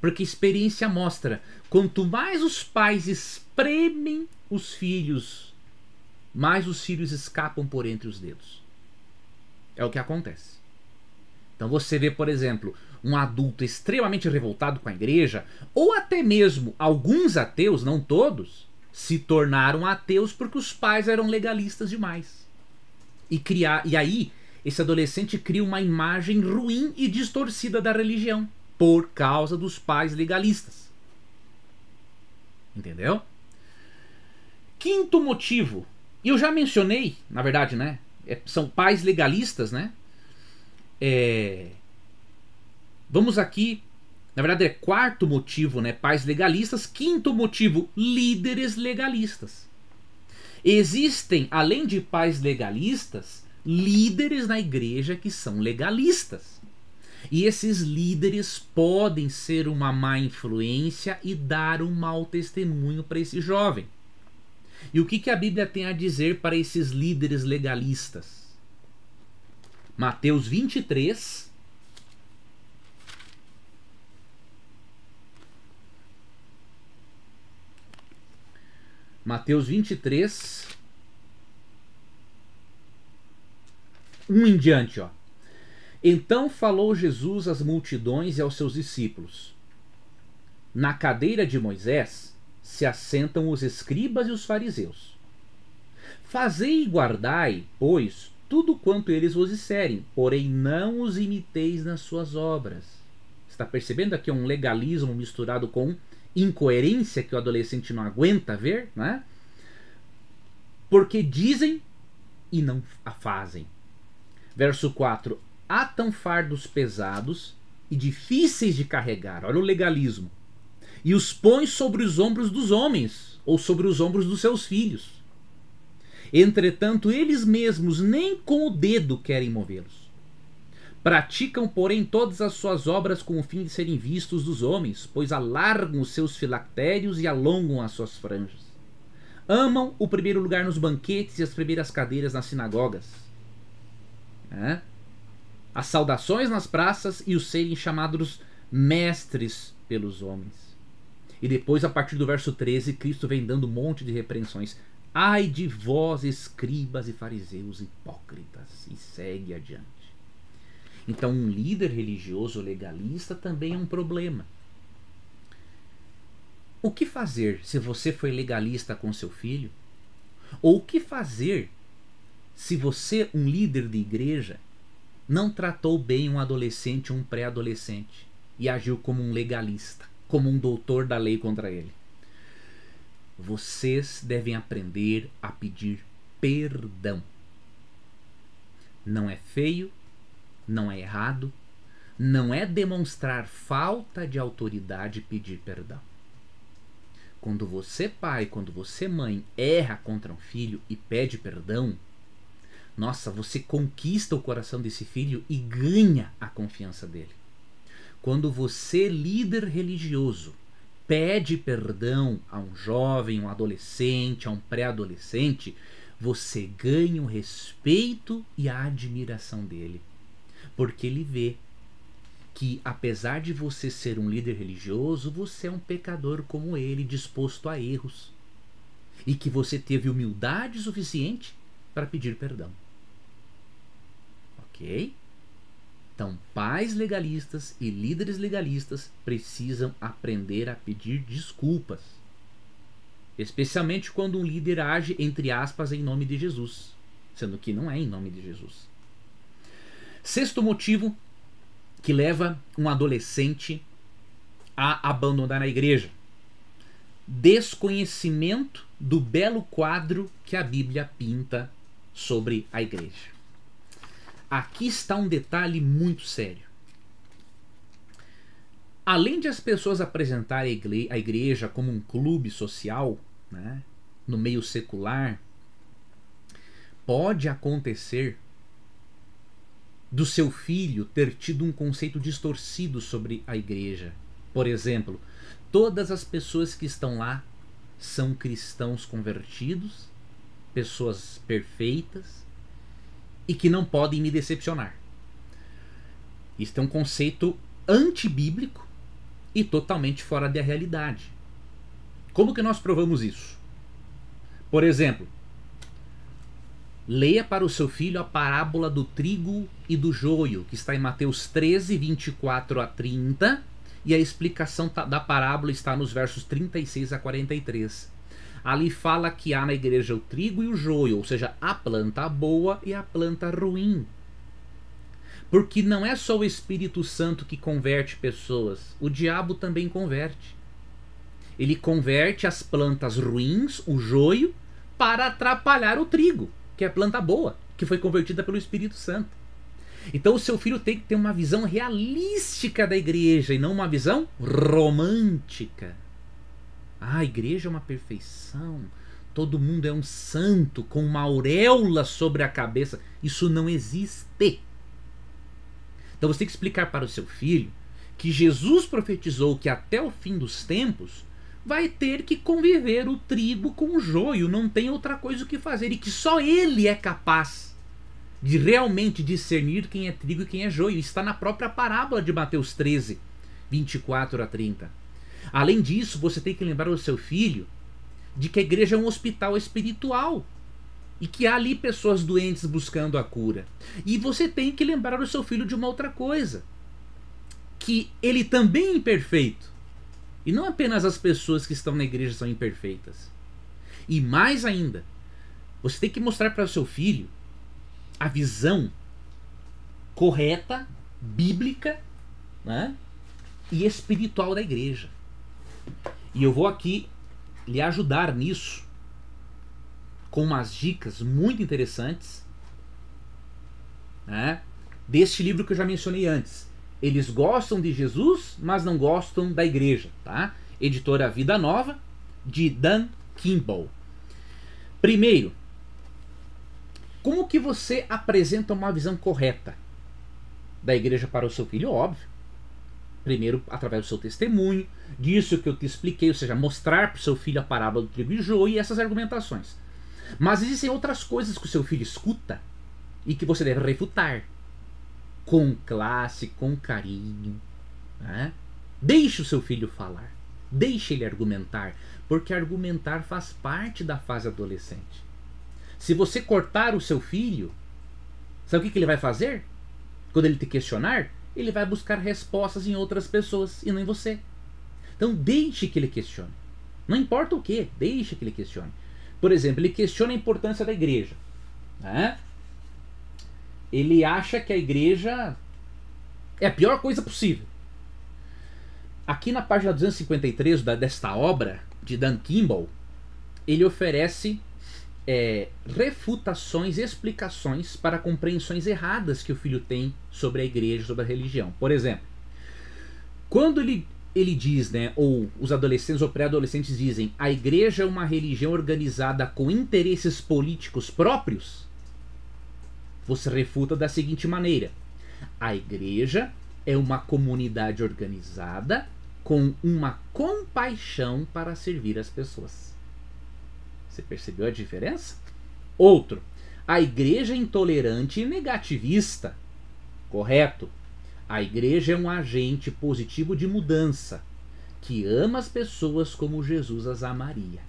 Porque experiência mostra, quanto mais os pais espremem os filhos, mais os filhos escapam por entre os dedos. É o que acontece. Então você vê, por exemplo, um adulto extremamente revoltado com a igreja, ou até mesmo alguns ateus, não todos, se tornaram ateus porque os pais eram legalistas demais. E criar e aí esse adolescente cria uma imagem ruim e distorcida da religião por causa dos pais legalistas. Entendeu? Quinto motivo, e eu já mencionei, na verdade, né? É, são pais legalistas, né? É, vamos aqui na verdade, é quarto motivo, né? Pais legalistas. Quinto motivo, líderes legalistas. Existem, além de pais legalistas, líderes na igreja que são legalistas. E esses líderes podem ser uma má influência e dar um mau testemunho para esse jovem. E o que, que a Bíblia tem a dizer para esses líderes legalistas? Mateus 23, Mateus 23, 1 em diante, ó. Então falou Jesus às multidões e aos seus discípulos: Na cadeira de Moisés se assentam os escribas e os fariseus. Fazei e guardai, pois, tudo quanto eles vos disserem, porém não os imiteis nas suas obras. Está percebendo aqui um legalismo misturado com incoerência que o adolescente não aguenta ver, né? Porque dizem e não a fazem. Verso 4: Atam fardos pesados e difíceis de carregar. Olha o legalismo. E os põe sobre os ombros dos homens ou sobre os ombros dos seus filhos. Entretanto, eles mesmos nem com o dedo querem movê-los. Praticam, porém, todas as suas obras com o fim de serem vistos dos homens, pois alargam os seus filactérios e alongam as suas franjas. Amam o primeiro lugar nos banquetes e as primeiras cadeiras nas sinagogas. É? As saudações nas praças e os serem chamados mestres pelos homens. E depois, a partir do verso 13, Cristo vem dando um monte de repreensões. Ai de vós, escribas e fariseus hipócritas, e segue adiante. Então, um líder religioso legalista também é um problema. O que fazer se você foi legalista com seu filho? Ou o que fazer se você, um líder de igreja, não tratou bem um adolescente ou um pré-adolescente e agiu como um legalista? Como um doutor da lei contra ele. Vocês devem aprender a pedir perdão. Não é feio, não é errado, não é demonstrar falta de autoridade pedir perdão. Quando você, pai, quando você, mãe, erra contra um filho e pede perdão, nossa, você conquista o coração desse filho e ganha a confiança dele. Quando você, líder religioso, pede perdão a um jovem, um adolescente, a um pré-adolescente, você ganha o respeito e a admiração dele. Porque ele vê que, apesar de você ser um líder religioso, você é um pecador como ele, disposto a erros. E que você teve humildade suficiente para pedir perdão. Ok? Então, pais legalistas e líderes legalistas precisam aprender a pedir desculpas. Especialmente quando um líder age, entre aspas, em nome de Jesus, sendo que não é em nome de Jesus. Sexto motivo que leva um adolescente a abandonar a igreja: desconhecimento do belo quadro que a Bíblia pinta sobre a igreja. Aqui está um detalhe muito sério. Além de as pessoas apresentarem a igreja como um clube social, né, no meio secular, pode acontecer do seu filho ter tido um conceito distorcido sobre a igreja. Por exemplo, todas as pessoas que estão lá são cristãos convertidos, pessoas perfeitas, e que não podem me decepcionar. Isso é um conceito antibíblico e totalmente fora da realidade. Como que nós provamos isso? Por exemplo, leia para o seu filho a parábola do trigo e do joio, que está em Mateus 13, 24 a 30, e a explicação da parábola está nos versos 36 a 43 ali fala que há na igreja o trigo e o joio, ou seja, a planta boa e a planta ruim. Porque não é só o Espírito Santo que converte pessoas, o diabo também converte. Ele converte as plantas ruins, o joio, para atrapalhar o trigo, que é a planta boa, que foi convertida pelo Espírito Santo. Então o seu filho tem que ter uma visão realística da igreja e não uma visão romântica. Ah, a igreja é uma perfeição. Todo mundo é um santo com uma auréola sobre a cabeça. Isso não existe. Então você tem que explicar para o seu filho que Jesus profetizou que até o fim dos tempos vai ter que conviver o trigo com o joio, não tem outra coisa o que fazer e que só ele é capaz de realmente discernir quem é trigo e quem é joio. Está na própria parábola de Mateus 13, 24 a 30. Além disso, você tem que lembrar o seu filho de que a igreja é um hospital espiritual e que há ali pessoas doentes buscando a cura. E você tem que lembrar o seu filho de uma outra coisa, que ele também é imperfeito. E não apenas as pessoas que estão na igreja são imperfeitas. E mais ainda, você tem que mostrar para o seu filho a visão correta, bíblica né, e espiritual da igreja. E eu vou aqui lhe ajudar nisso com umas dicas muito interessantes né, deste livro que eu já mencionei antes. Eles gostam de Jesus, mas não gostam da igreja. Tá? Editora Vida Nova, de Dan Kimball. Primeiro, como que você apresenta uma visão correta? da igreja para o seu filho? Óbvio. Primeiro, através do seu testemunho, disso que eu te expliquei, ou seja, mostrar para o seu filho a parábola do trigo e joio e essas argumentações. Mas existem outras coisas que o seu filho escuta e que você deve refutar com classe, com carinho. Né? Deixe o seu filho falar, deixe ele argumentar, porque argumentar faz parte da fase adolescente. Se você cortar o seu filho, sabe o que, que ele vai fazer? Quando ele te questionar, ele vai buscar respostas em outras pessoas e não em você. Então deixe que ele questione. Não importa o que, deixe que ele questione. Por exemplo, ele questiona a importância da igreja. Né? Ele acha que a igreja é a pior coisa possível. Aqui na página 253 da, desta obra, de Dan Kimball, ele oferece é, refutações, explicações para compreensões erradas que o filho tem sobre a igreja, sobre a religião. Por exemplo, quando ele, ele diz, né, ou os adolescentes ou pré-adolescentes dizem, a igreja é uma religião organizada com interesses políticos próprios, você refuta da seguinte maneira: a igreja é uma comunidade organizada com uma compaixão para servir as pessoas. Você percebeu a diferença? Outro, a igreja é intolerante e negativista. Correto. A igreja é um agente positivo de mudança, que ama as pessoas como Jesus as amaria.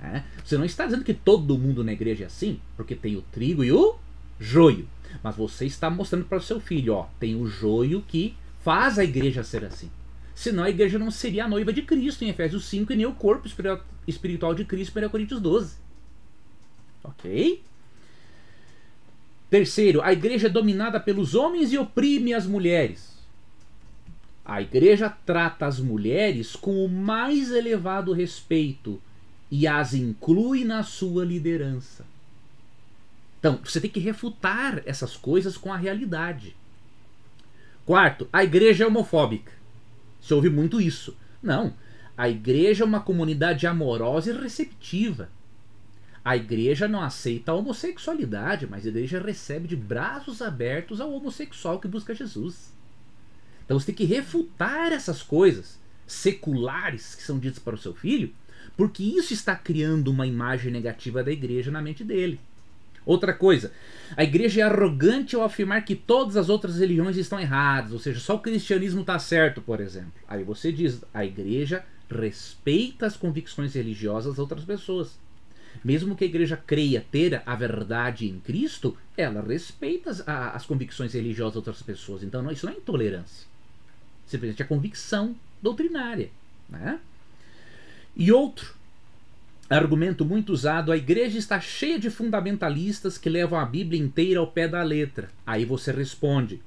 É? Você não está dizendo que todo mundo na igreja é assim, porque tem o trigo e o joio. Mas você está mostrando para o seu filho, ó, tem o joio que faz a igreja ser assim. Senão a igreja não seria a noiva de Cristo em Efésios 5 e nem o corpo espiritual de Cristo em 1 Coríntios 12. Ok? Terceiro, a igreja é dominada pelos homens e oprime as mulheres. A igreja trata as mulheres com o mais elevado respeito e as inclui na sua liderança. Então, você tem que refutar essas coisas com a realidade. Quarto, a igreja é homofóbica. Você ouve muito isso. Não. A igreja é uma comunidade amorosa e receptiva. A igreja não aceita a homossexualidade, mas a igreja recebe de braços abertos ao homossexual que busca Jesus. Então você tem que refutar essas coisas seculares que são ditas para o seu filho, porque isso está criando uma imagem negativa da igreja na mente dele. Outra coisa, a igreja é arrogante ao afirmar que todas as outras religiões estão erradas, ou seja, só o cristianismo está certo, por exemplo. Aí você diz, a igreja respeita as convicções religiosas das outras pessoas. Mesmo que a igreja creia ter a verdade em Cristo, ela respeita as, a, as convicções religiosas das outras pessoas. Então não, isso não é intolerância. Simplesmente é convicção doutrinária. Né? E outro, argumento muito usado, a igreja está cheia de fundamentalistas que levam a Bíblia inteira ao pé da letra. Aí você responde: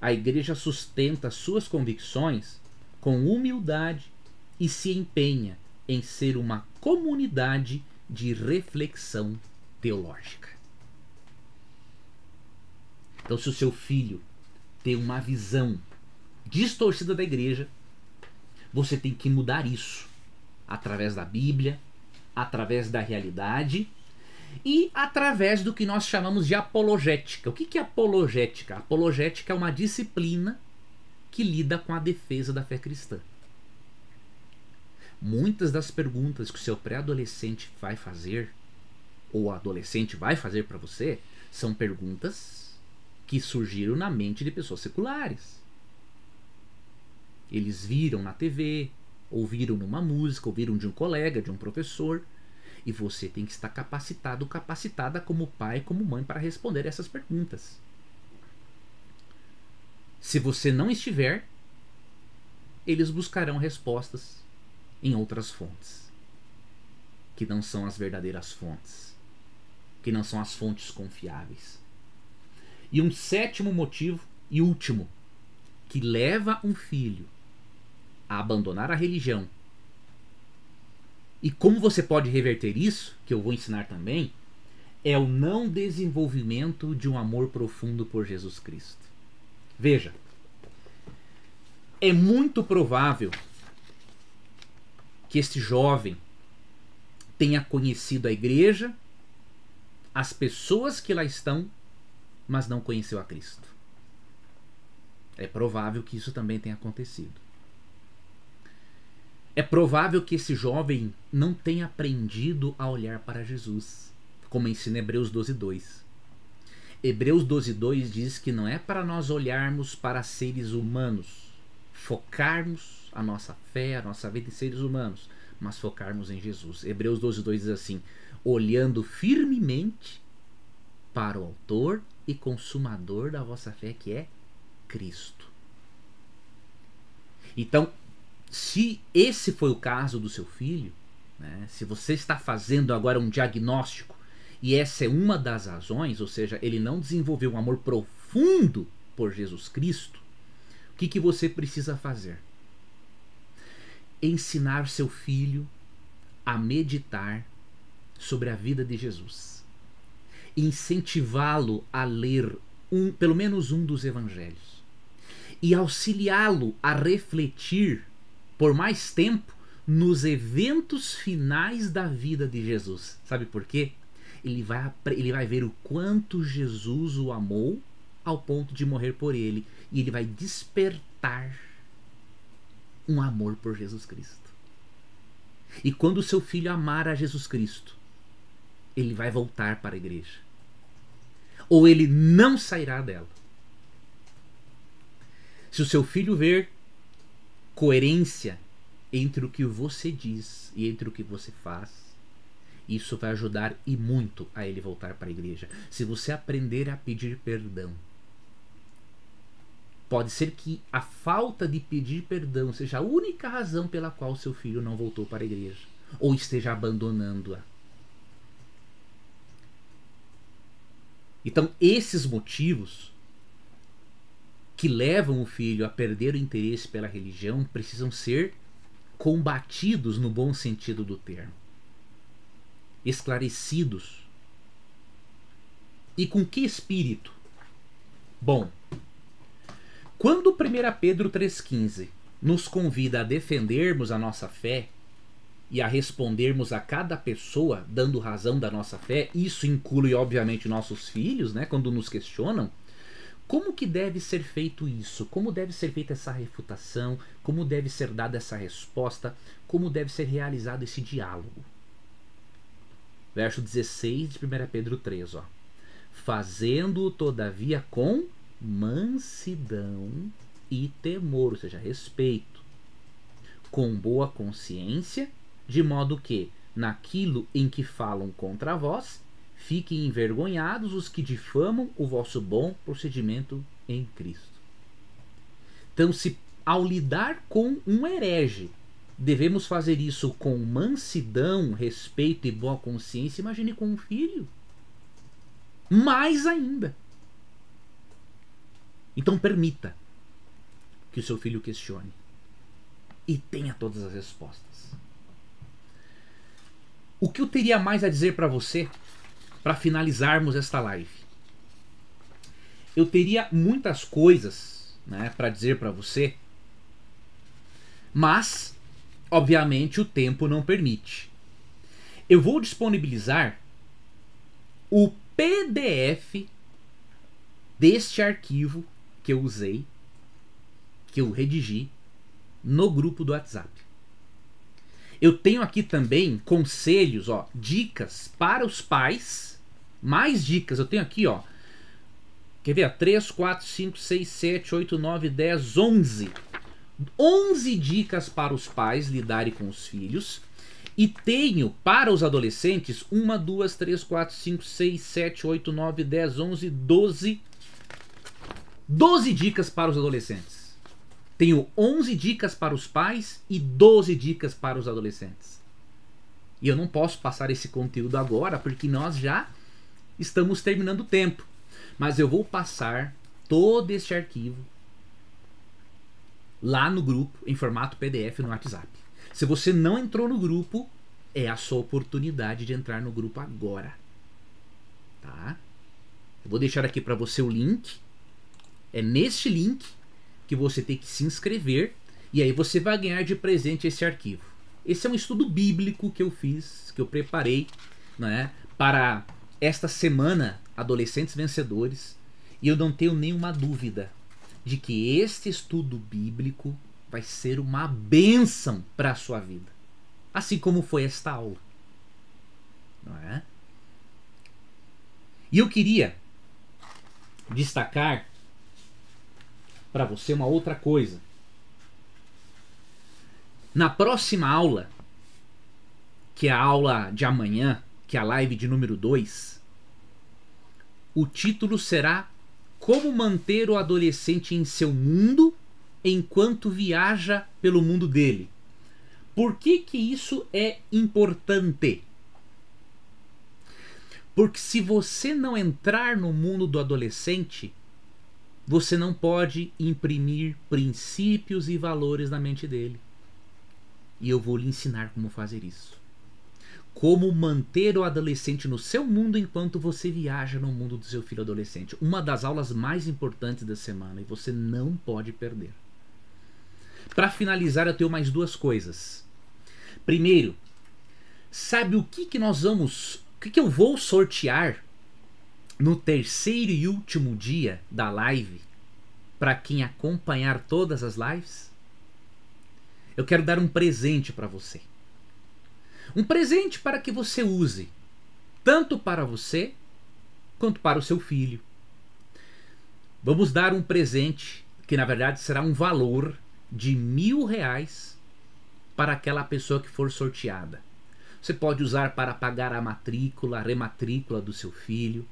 a igreja sustenta suas convicções com humildade e se empenha em ser uma comunidade de reflexão teológica. Então, se o seu filho tem uma visão distorcida da igreja, você tem que mudar isso através da Bíblia, através da realidade e através do que nós chamamos de apologética. O que é apologética? Apologética é uma disciplina que lida com a defesa da fé cristã. Muitas das perguntas que o seu pré-adolescente vai fazer, ou adolescente vai fazer para você, são perguntas que surgiram na mente de pessoas seculares. Eles viram na TV, ouviram numa música, ouviram de um colega, de um professor, e você tem que estar capacitado, capacitada como pai, como mãe para responder essas perguntas. Se você não estiver, eles buscarão respostas em outras fontes, que não são as verdadeiras fontes, que não são as fontes confiáveis. E um sétimo motivo e último que leva um filho a abandonar a religião. E como você pode reverter isso, que eu vou ensinar também, é o não desenvolvimento de um amor profundo por Jesus Cristo. Veja, é muito provável que este jovem tenha conhecido a igreja, as pessoas que lá estão, mas não conheceu a Cristo. É provável que isso também tenha acontecido. É provável que esse jovem não tenha aprendido a olhar para Jesus, como ensina Hebreus 12, 2. Hebreus 12, 2 diz que não é para nós olharmos para seres humanos, focarmos a nossa fé, a nossa vida em seres humanos, mas focarmos em Jesus. Hebreus 12, 2 diz assim: olhando firmemente para o Autor e Consumador da vossa fé, que é Cristo. Então, se esse foi o caso do seu filho, né, se você está fazendo agora um diagnóstico e essa é uma das razões, ou seja, ele não desenvolveu um amor profundo por Jesus Cristo, que, que você precisa fazer? Ensinar seu filho a meditar sobre a vida de Jesus. Incentivá-lo a ler um, pelo menos um dos evangelhos. E auxiliá-lo a refletir por mais tempo nos eventos finais da vida de Jesus. Sabe por quê? ele vai, ele vai ver o quanto Jesus o amou ao ponto de morrer por ele. E ele vai despertar um amor por Jesus Cristo. E quando o seu filho amar a Jesus Cristo, ele vai voltar para a igreja. Ou ele não sairá dela. Se o seu filho ver coerência entre o que você diz e entre o que você faz, isso vai ajudar e muito a ele voltar para a igreja. Se você aprender a pedir perdão, pode ser que a falta de pedir perdão seja a única razão pela qual seu filho não voltou para a igreja ou esteja abandonando-a. Então, esses motivos que levam o filho a perder o interesse pela religião precisam ser combatidos no bom sentido do termo esclarecidos. E com que espírito? Bom, quando 1 Pedro 3,15 nos convida a defendermos a nossa fé e a respondermos a cada pessoa dando razão da nossa fé, isso inclui obviamente nossos filhos, né, quando nos questionam, como que deve ser feito isso? Como deve ser feita essa refutação? Como deve ser dada essa resposta? Como deve ser realizado esse diálogo? verso 16 de 1 Pedro 3, ó. Fazendo todavia com mansidão e temor, ou seja, respeito, com boa consciência, de modo que, naquilo em que falam contra vós, fiquem envergonhados os que difamam o vosso bom procedimento em Cristo. Então, se ao lidar com um herege, devemos fazer isso com mansidão, respeito e boa consciência, imagine com um filho. Mais ainda. Então permita que o seu filho questione e tenha todas as respostas. O que eu teria mais a dizer para você para finalizarmos esta live? Eu teria muitas coisas, né, para dizer para você, mas Obviamente, o tempo não permite. Eu vou disponibilizar o PDF deste arquivo que eu usei, que eu redigi, no grupo do WhatsApp. Eu tenho aqui também conselhos, ó, dicas para os pais. Mais dicas, eu tenho aqui, ó. Quer ver? 3, 4, 5, 6, 7, 8, 9, 10, 11 11 dicas para os pais lidarem com os filhos. E tenho para os adolescentes 1, 2, 3, 4, 5, 6, 7, 8, 9, 10, 11, 12. 12 dicas para os adolescentes. Tenho 11 dicas para os pais e 12 dicas para os adolescentes. E eu não posso passar esse conteúdo agora porque nós já estamos terminando o tempo. Mas eu vou passar todo este arquivo lá no grupo em formato PDF no WhatsApp. Se você não entrou no grupo, é a sua oportunidade de entrar no grupo agora. Tá? Eu vou deixar aqui para você o link. É neste link que você tem que se inscrever e aí você vai ganhar de presente esse arquivo. Esse é um estudo bíblico que eu fiz, que eu preparei, né, para esta semana adolescentes vencedores, e eu não tenho nenhuma dúvida de que este estudo bíblico vai ser uma bênção para a sua vida. Assim como foi esta aula. Não é? E eu queria destacar para você uma outra coisa. Na próxima aula, que é a aula de amanhã, que é a live de número 2, o título será Como manter o adolescente em seu mundo enquanto viaja pelo mundo dele. Por que, que isso é importante? Porque se você não entrar no mundo do adolescente, você não pode imprimir princípios e valores na mente dele. E eu vou lhe ensinar como fazer isso. Como manter o adolescente no seu mundo enquanto você viaja no mundo do seu filho adolescente. Uma das aulas mais importantes da semana e você não pode perder. Para finalizar, eu tenho mais duas coisas. Primeiro, sabe o que, que nós vamos o que, que eu vou sortear no terceiro e último dia da live para quem acompanhar todas as lives? Eu quero dar um presente para você. Um presente para que você use, tanto para você quanto para o seu filho. Vamos dar um presente que na verdade será um valor de mil reais para aquela pessoa que for sorteada. Você pode usar para pagar a matrícula, a rematrícula do seu filho.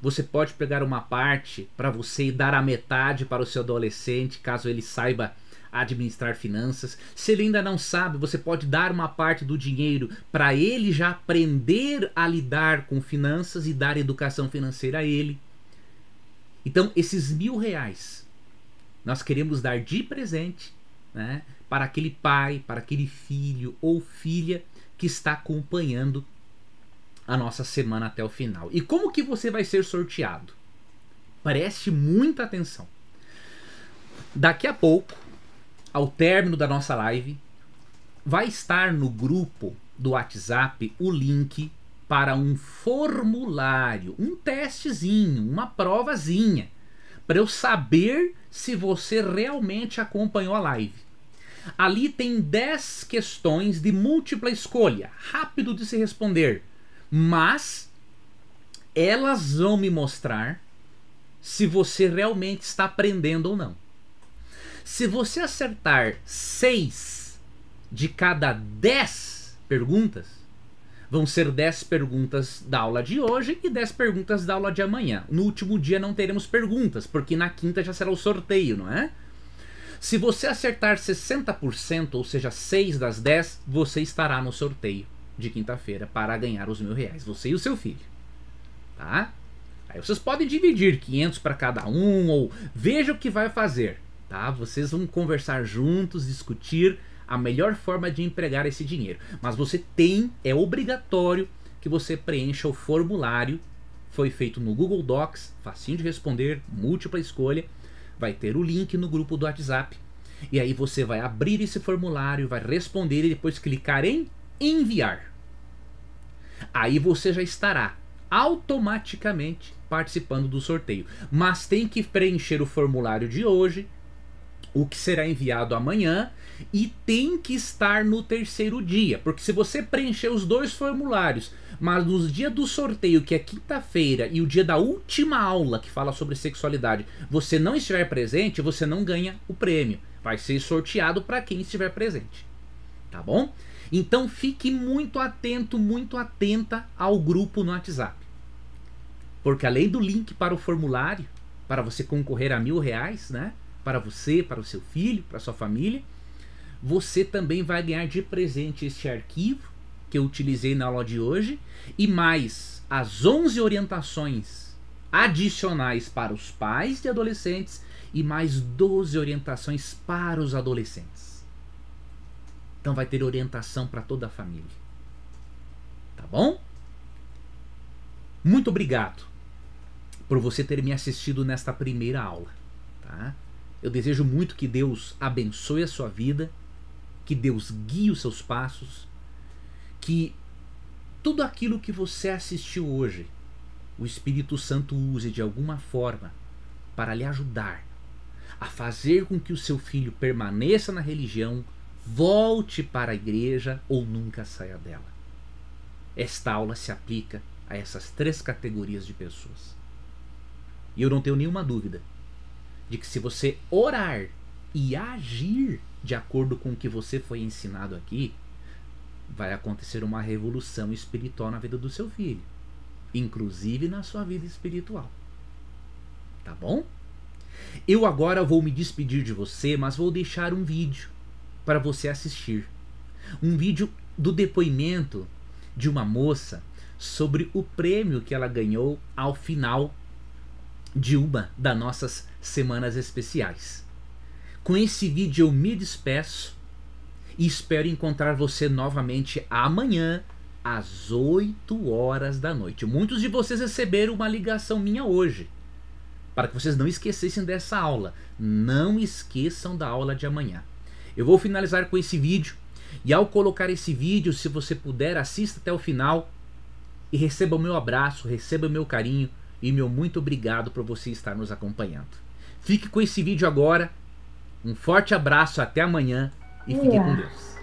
Você pode pegar uma parte para você e dar a metade para o seu adolescente, caso ele saiba administrar finanças. Se ele ainda não sabe, você pode dar uma parte do dinheiro para ele já aprender a lidar com finanças e dar educação financeira a ele. Então, esses mil reais nós queremos dar de presente né, para aquele pai, para aquele filho ou filha que está acompanhando a nossa semana até o final. E como que você vai ser sorteado? Preste muita atenção. Daqui a pouco, ao término da nossa live, vai estar no grupo do WhatsApp o link para um formulário, um testezinho, uma provazinha, para eu saber se você realmente acompanhou a live. Ali tem 10 questões de múltipla escolha, rápido de se responder, mas elas vão me mostrar se você realmente está aprendendo ou não. Se você acertar 6 de cada 10 perguntas, vão ser 10 perguntas da aula de hoje e 10 perguntas da aula de amanhã. No último dia não teremos perguntas, porque na quinta já será o sorteio, não é? Se você acertar 60%, ou seja, 6 das 10, você estará no sorteio de quinta-feira para ganhar os mil reais, você e o seu filho. Tá? Aí vocês podem dividir 500 para cada um, ou veja o que vai fazer. Tá? Vocês vão conversar juntos, discutir a melhor forma de empregar esse dinheiro. Mas você tem, é obrigatório que você preencha o formulário. Foi feito no Google Docs, facinho de responder, múltipla escolha vai ter o link no grupo do WhatsApp. E aí você vai abrir esse formulário, vai responder e depois clicar em enviar. Aí você já estará automaticamente participando do sorteio. Mas tem que preencher o formulário de hoje, o que será enviado amanhã e tem que estar no terceiro dia, porque se você preencher os dois formulários, mas nos dias do sorteio, que é quinta-feira, e o dia da última aula que fala sobre sexualidade, você não estiver presente, você não ganha o prêmio. Vai ser sorteado para quem estiver presente. Tá bom? Então fique muito atento, muito atenta ao grupo no WhatsApp. Porque além do link para o formulário, para você concorrer a mil reais, né? para você, para o seu filho, para sua família. Você também vai ganhar de presente este arquivo que eu utilizei na aula de hoje e mais as 11 orientações adicionais para os pais de adolescentes e mais 12 orientações para os adolescentes. Então vai ter orientação para toda a família. Tá bom? Muito obrigado por você ter me assistido nesta primeira aula, tá? Eu desejo muito que Deus abençoe a sua vida, que Deus guie os seus passos, que tudo aquilo que você assistiu hoje, o Espírito Santo use de alguma forma para lhe ajudar a fazer com que o seu filho permaneça na religião, volte para a igreja ou nunca saia dela. Esta aula se aplica a essas três categorias de pessoas. E eu não tenho nenhuma dúvida de que se você orar e agir de acordo com o que você foi ensinado aqui, vai acontecer uma revolução espiritual na vida do seu filho, inclusive na sua vida espiritual. Tá bom? Eu agora vou me despedir de você, mas vou deixar um vídeo para você assistir. Um vídeo do depoimento de uma moça sobre o prêmio que ela ganhou ao final de uma das nossas semanas especiais. Com esse vídeo eu me despeço e espero encontrar você novamente amanhã às 8 horas da noite. Muitos de vocês receberam uma ligação minha hoje para que vocês não esquecessem dessa aula. Não esqueçam da aula de amanhã. Eu vou finalizar com esse vídeo e ao colocar esse vídeo, se você puder, assista até o final e receba o meu abraço, receba o meu carinho e meu muito obrigado por você estar nos acompanhando. Fique com esse vídeo agora. Um forte abraço, até amanhã e fique com Deus.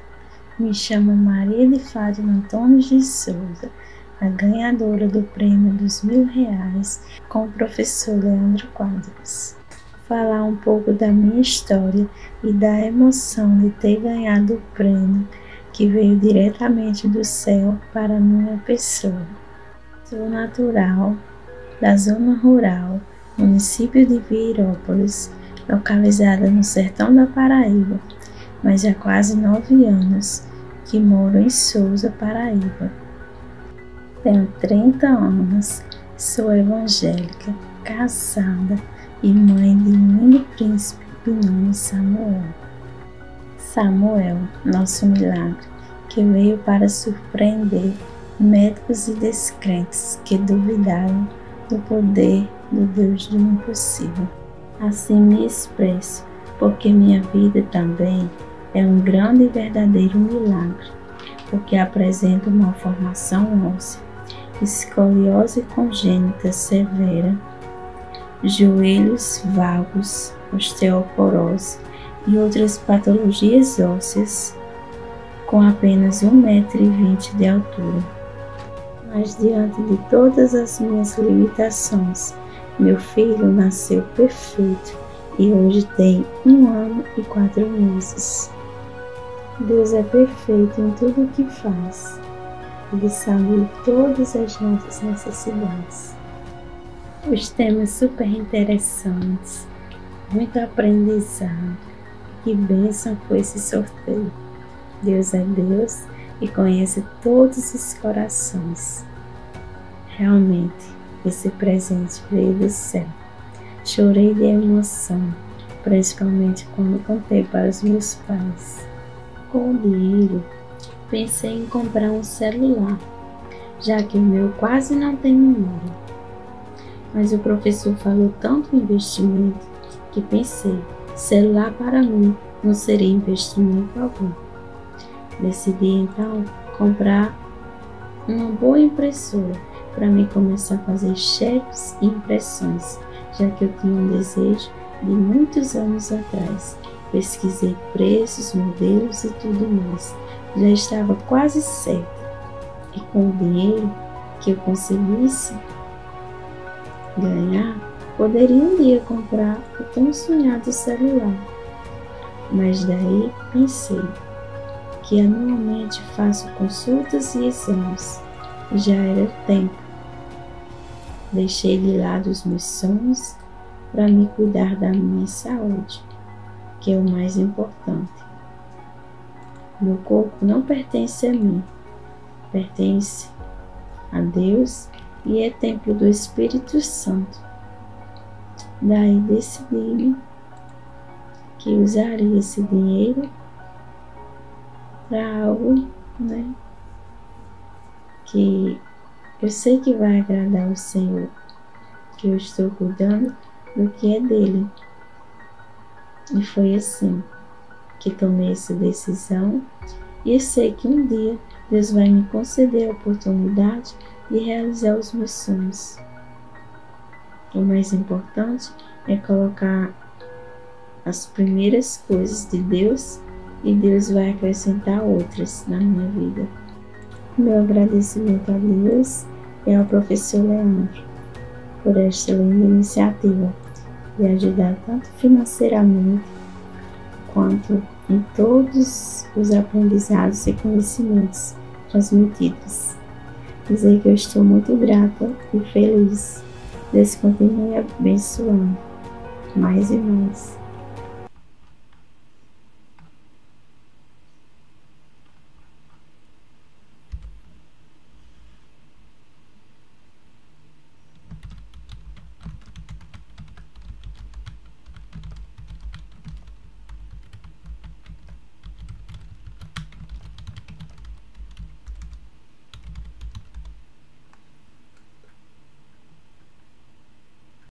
Me chamo Maria de Fátima Antônio de Souza a ganhadora do prêmio dos mil reais com o professor Leandro Quadros. Falar um pouco da minha história e da emoção de ter ganhado o prêmio que veio diretamente do céu para minha pessoa. Sou natural da zona rural, município de Vieirópolis, localizada no sertão da Paraíba, mas há quase nove anos que moro em Souza, Paraíba. Tenho 30 anos, sou evangélica, casada e mãe de um lindo príncipe de nome Samuel. Samuel, nosso milagre, que veio para surpreender médicos e descrentes que duvidaram do poder do Deus do impossível. Assim me expresso, porque minha vida também é um grande e verdadeiro milagre, porque apresenta uma formação óssea escoliose congênita severa, joelhos vagos, osteoporose e outras patologias ósseas com apenas 1,20m de altura. Mas diante de todas as minhas limitações, meu filho nasceu perfeito e hoje tem um ano e quatro meses. Deus é perfeito em tudo o que faz de saber todas as nossas necessidades. Os temas super interessantes, muito aprendizado. Que bênção foi esse sorteio. Deus é Deus e conhece todos os corações. Realmente, esse presente veio do céu. Chorei de emoção, principalmente quando contei para os meus pais. Com o dinheiro pensei em comprar um celular, já que o meu quase não tem memória. Mas o professor falou tanto investimento que pensei, celular para mim não seria investimento algum. Decidi então comprar uma boa impressora para mim começar a fazer cheques e impressões, já que eu tinha um desejo de muitos anos atrás. Pesquisei preços, modelos e tudo mais já estava quase certa e com o dinheiro que eu conseguisse ganhar, poderia um dia comprar o tão sonhado celular. Mas daí pensei que anualmente faço consultas e exames já era tempo. Deixei de lado os meus sonhos para me cuidar da minha saúde, que é o mais importante. Meu corpo não pertence a mim, pertence a Deus e é templo do Espírito Santo. Daí decidi que usaria esse dinheiro para algo, né? Que eu sei que vai agradar o Senhor, que eu estou cuidando do que é dele. E foi assim que tomei essa decisão e sei que um dia Deus vai me conceder a oportunidade de realizar os meus sonhos. O mais importante é colocar as primeiras coisas de Deus e Deus vai acrescentar outras na minha vida. Meu agradecimento a Deus e ao professor Leandro por esta linda iniciativa de ajudar tanto financeiramente quanto em todos os aprendizados e conhecimentos transmitidos. Dizer que eu estou muito grata e feliz. Deus continue abençoando mais e mais.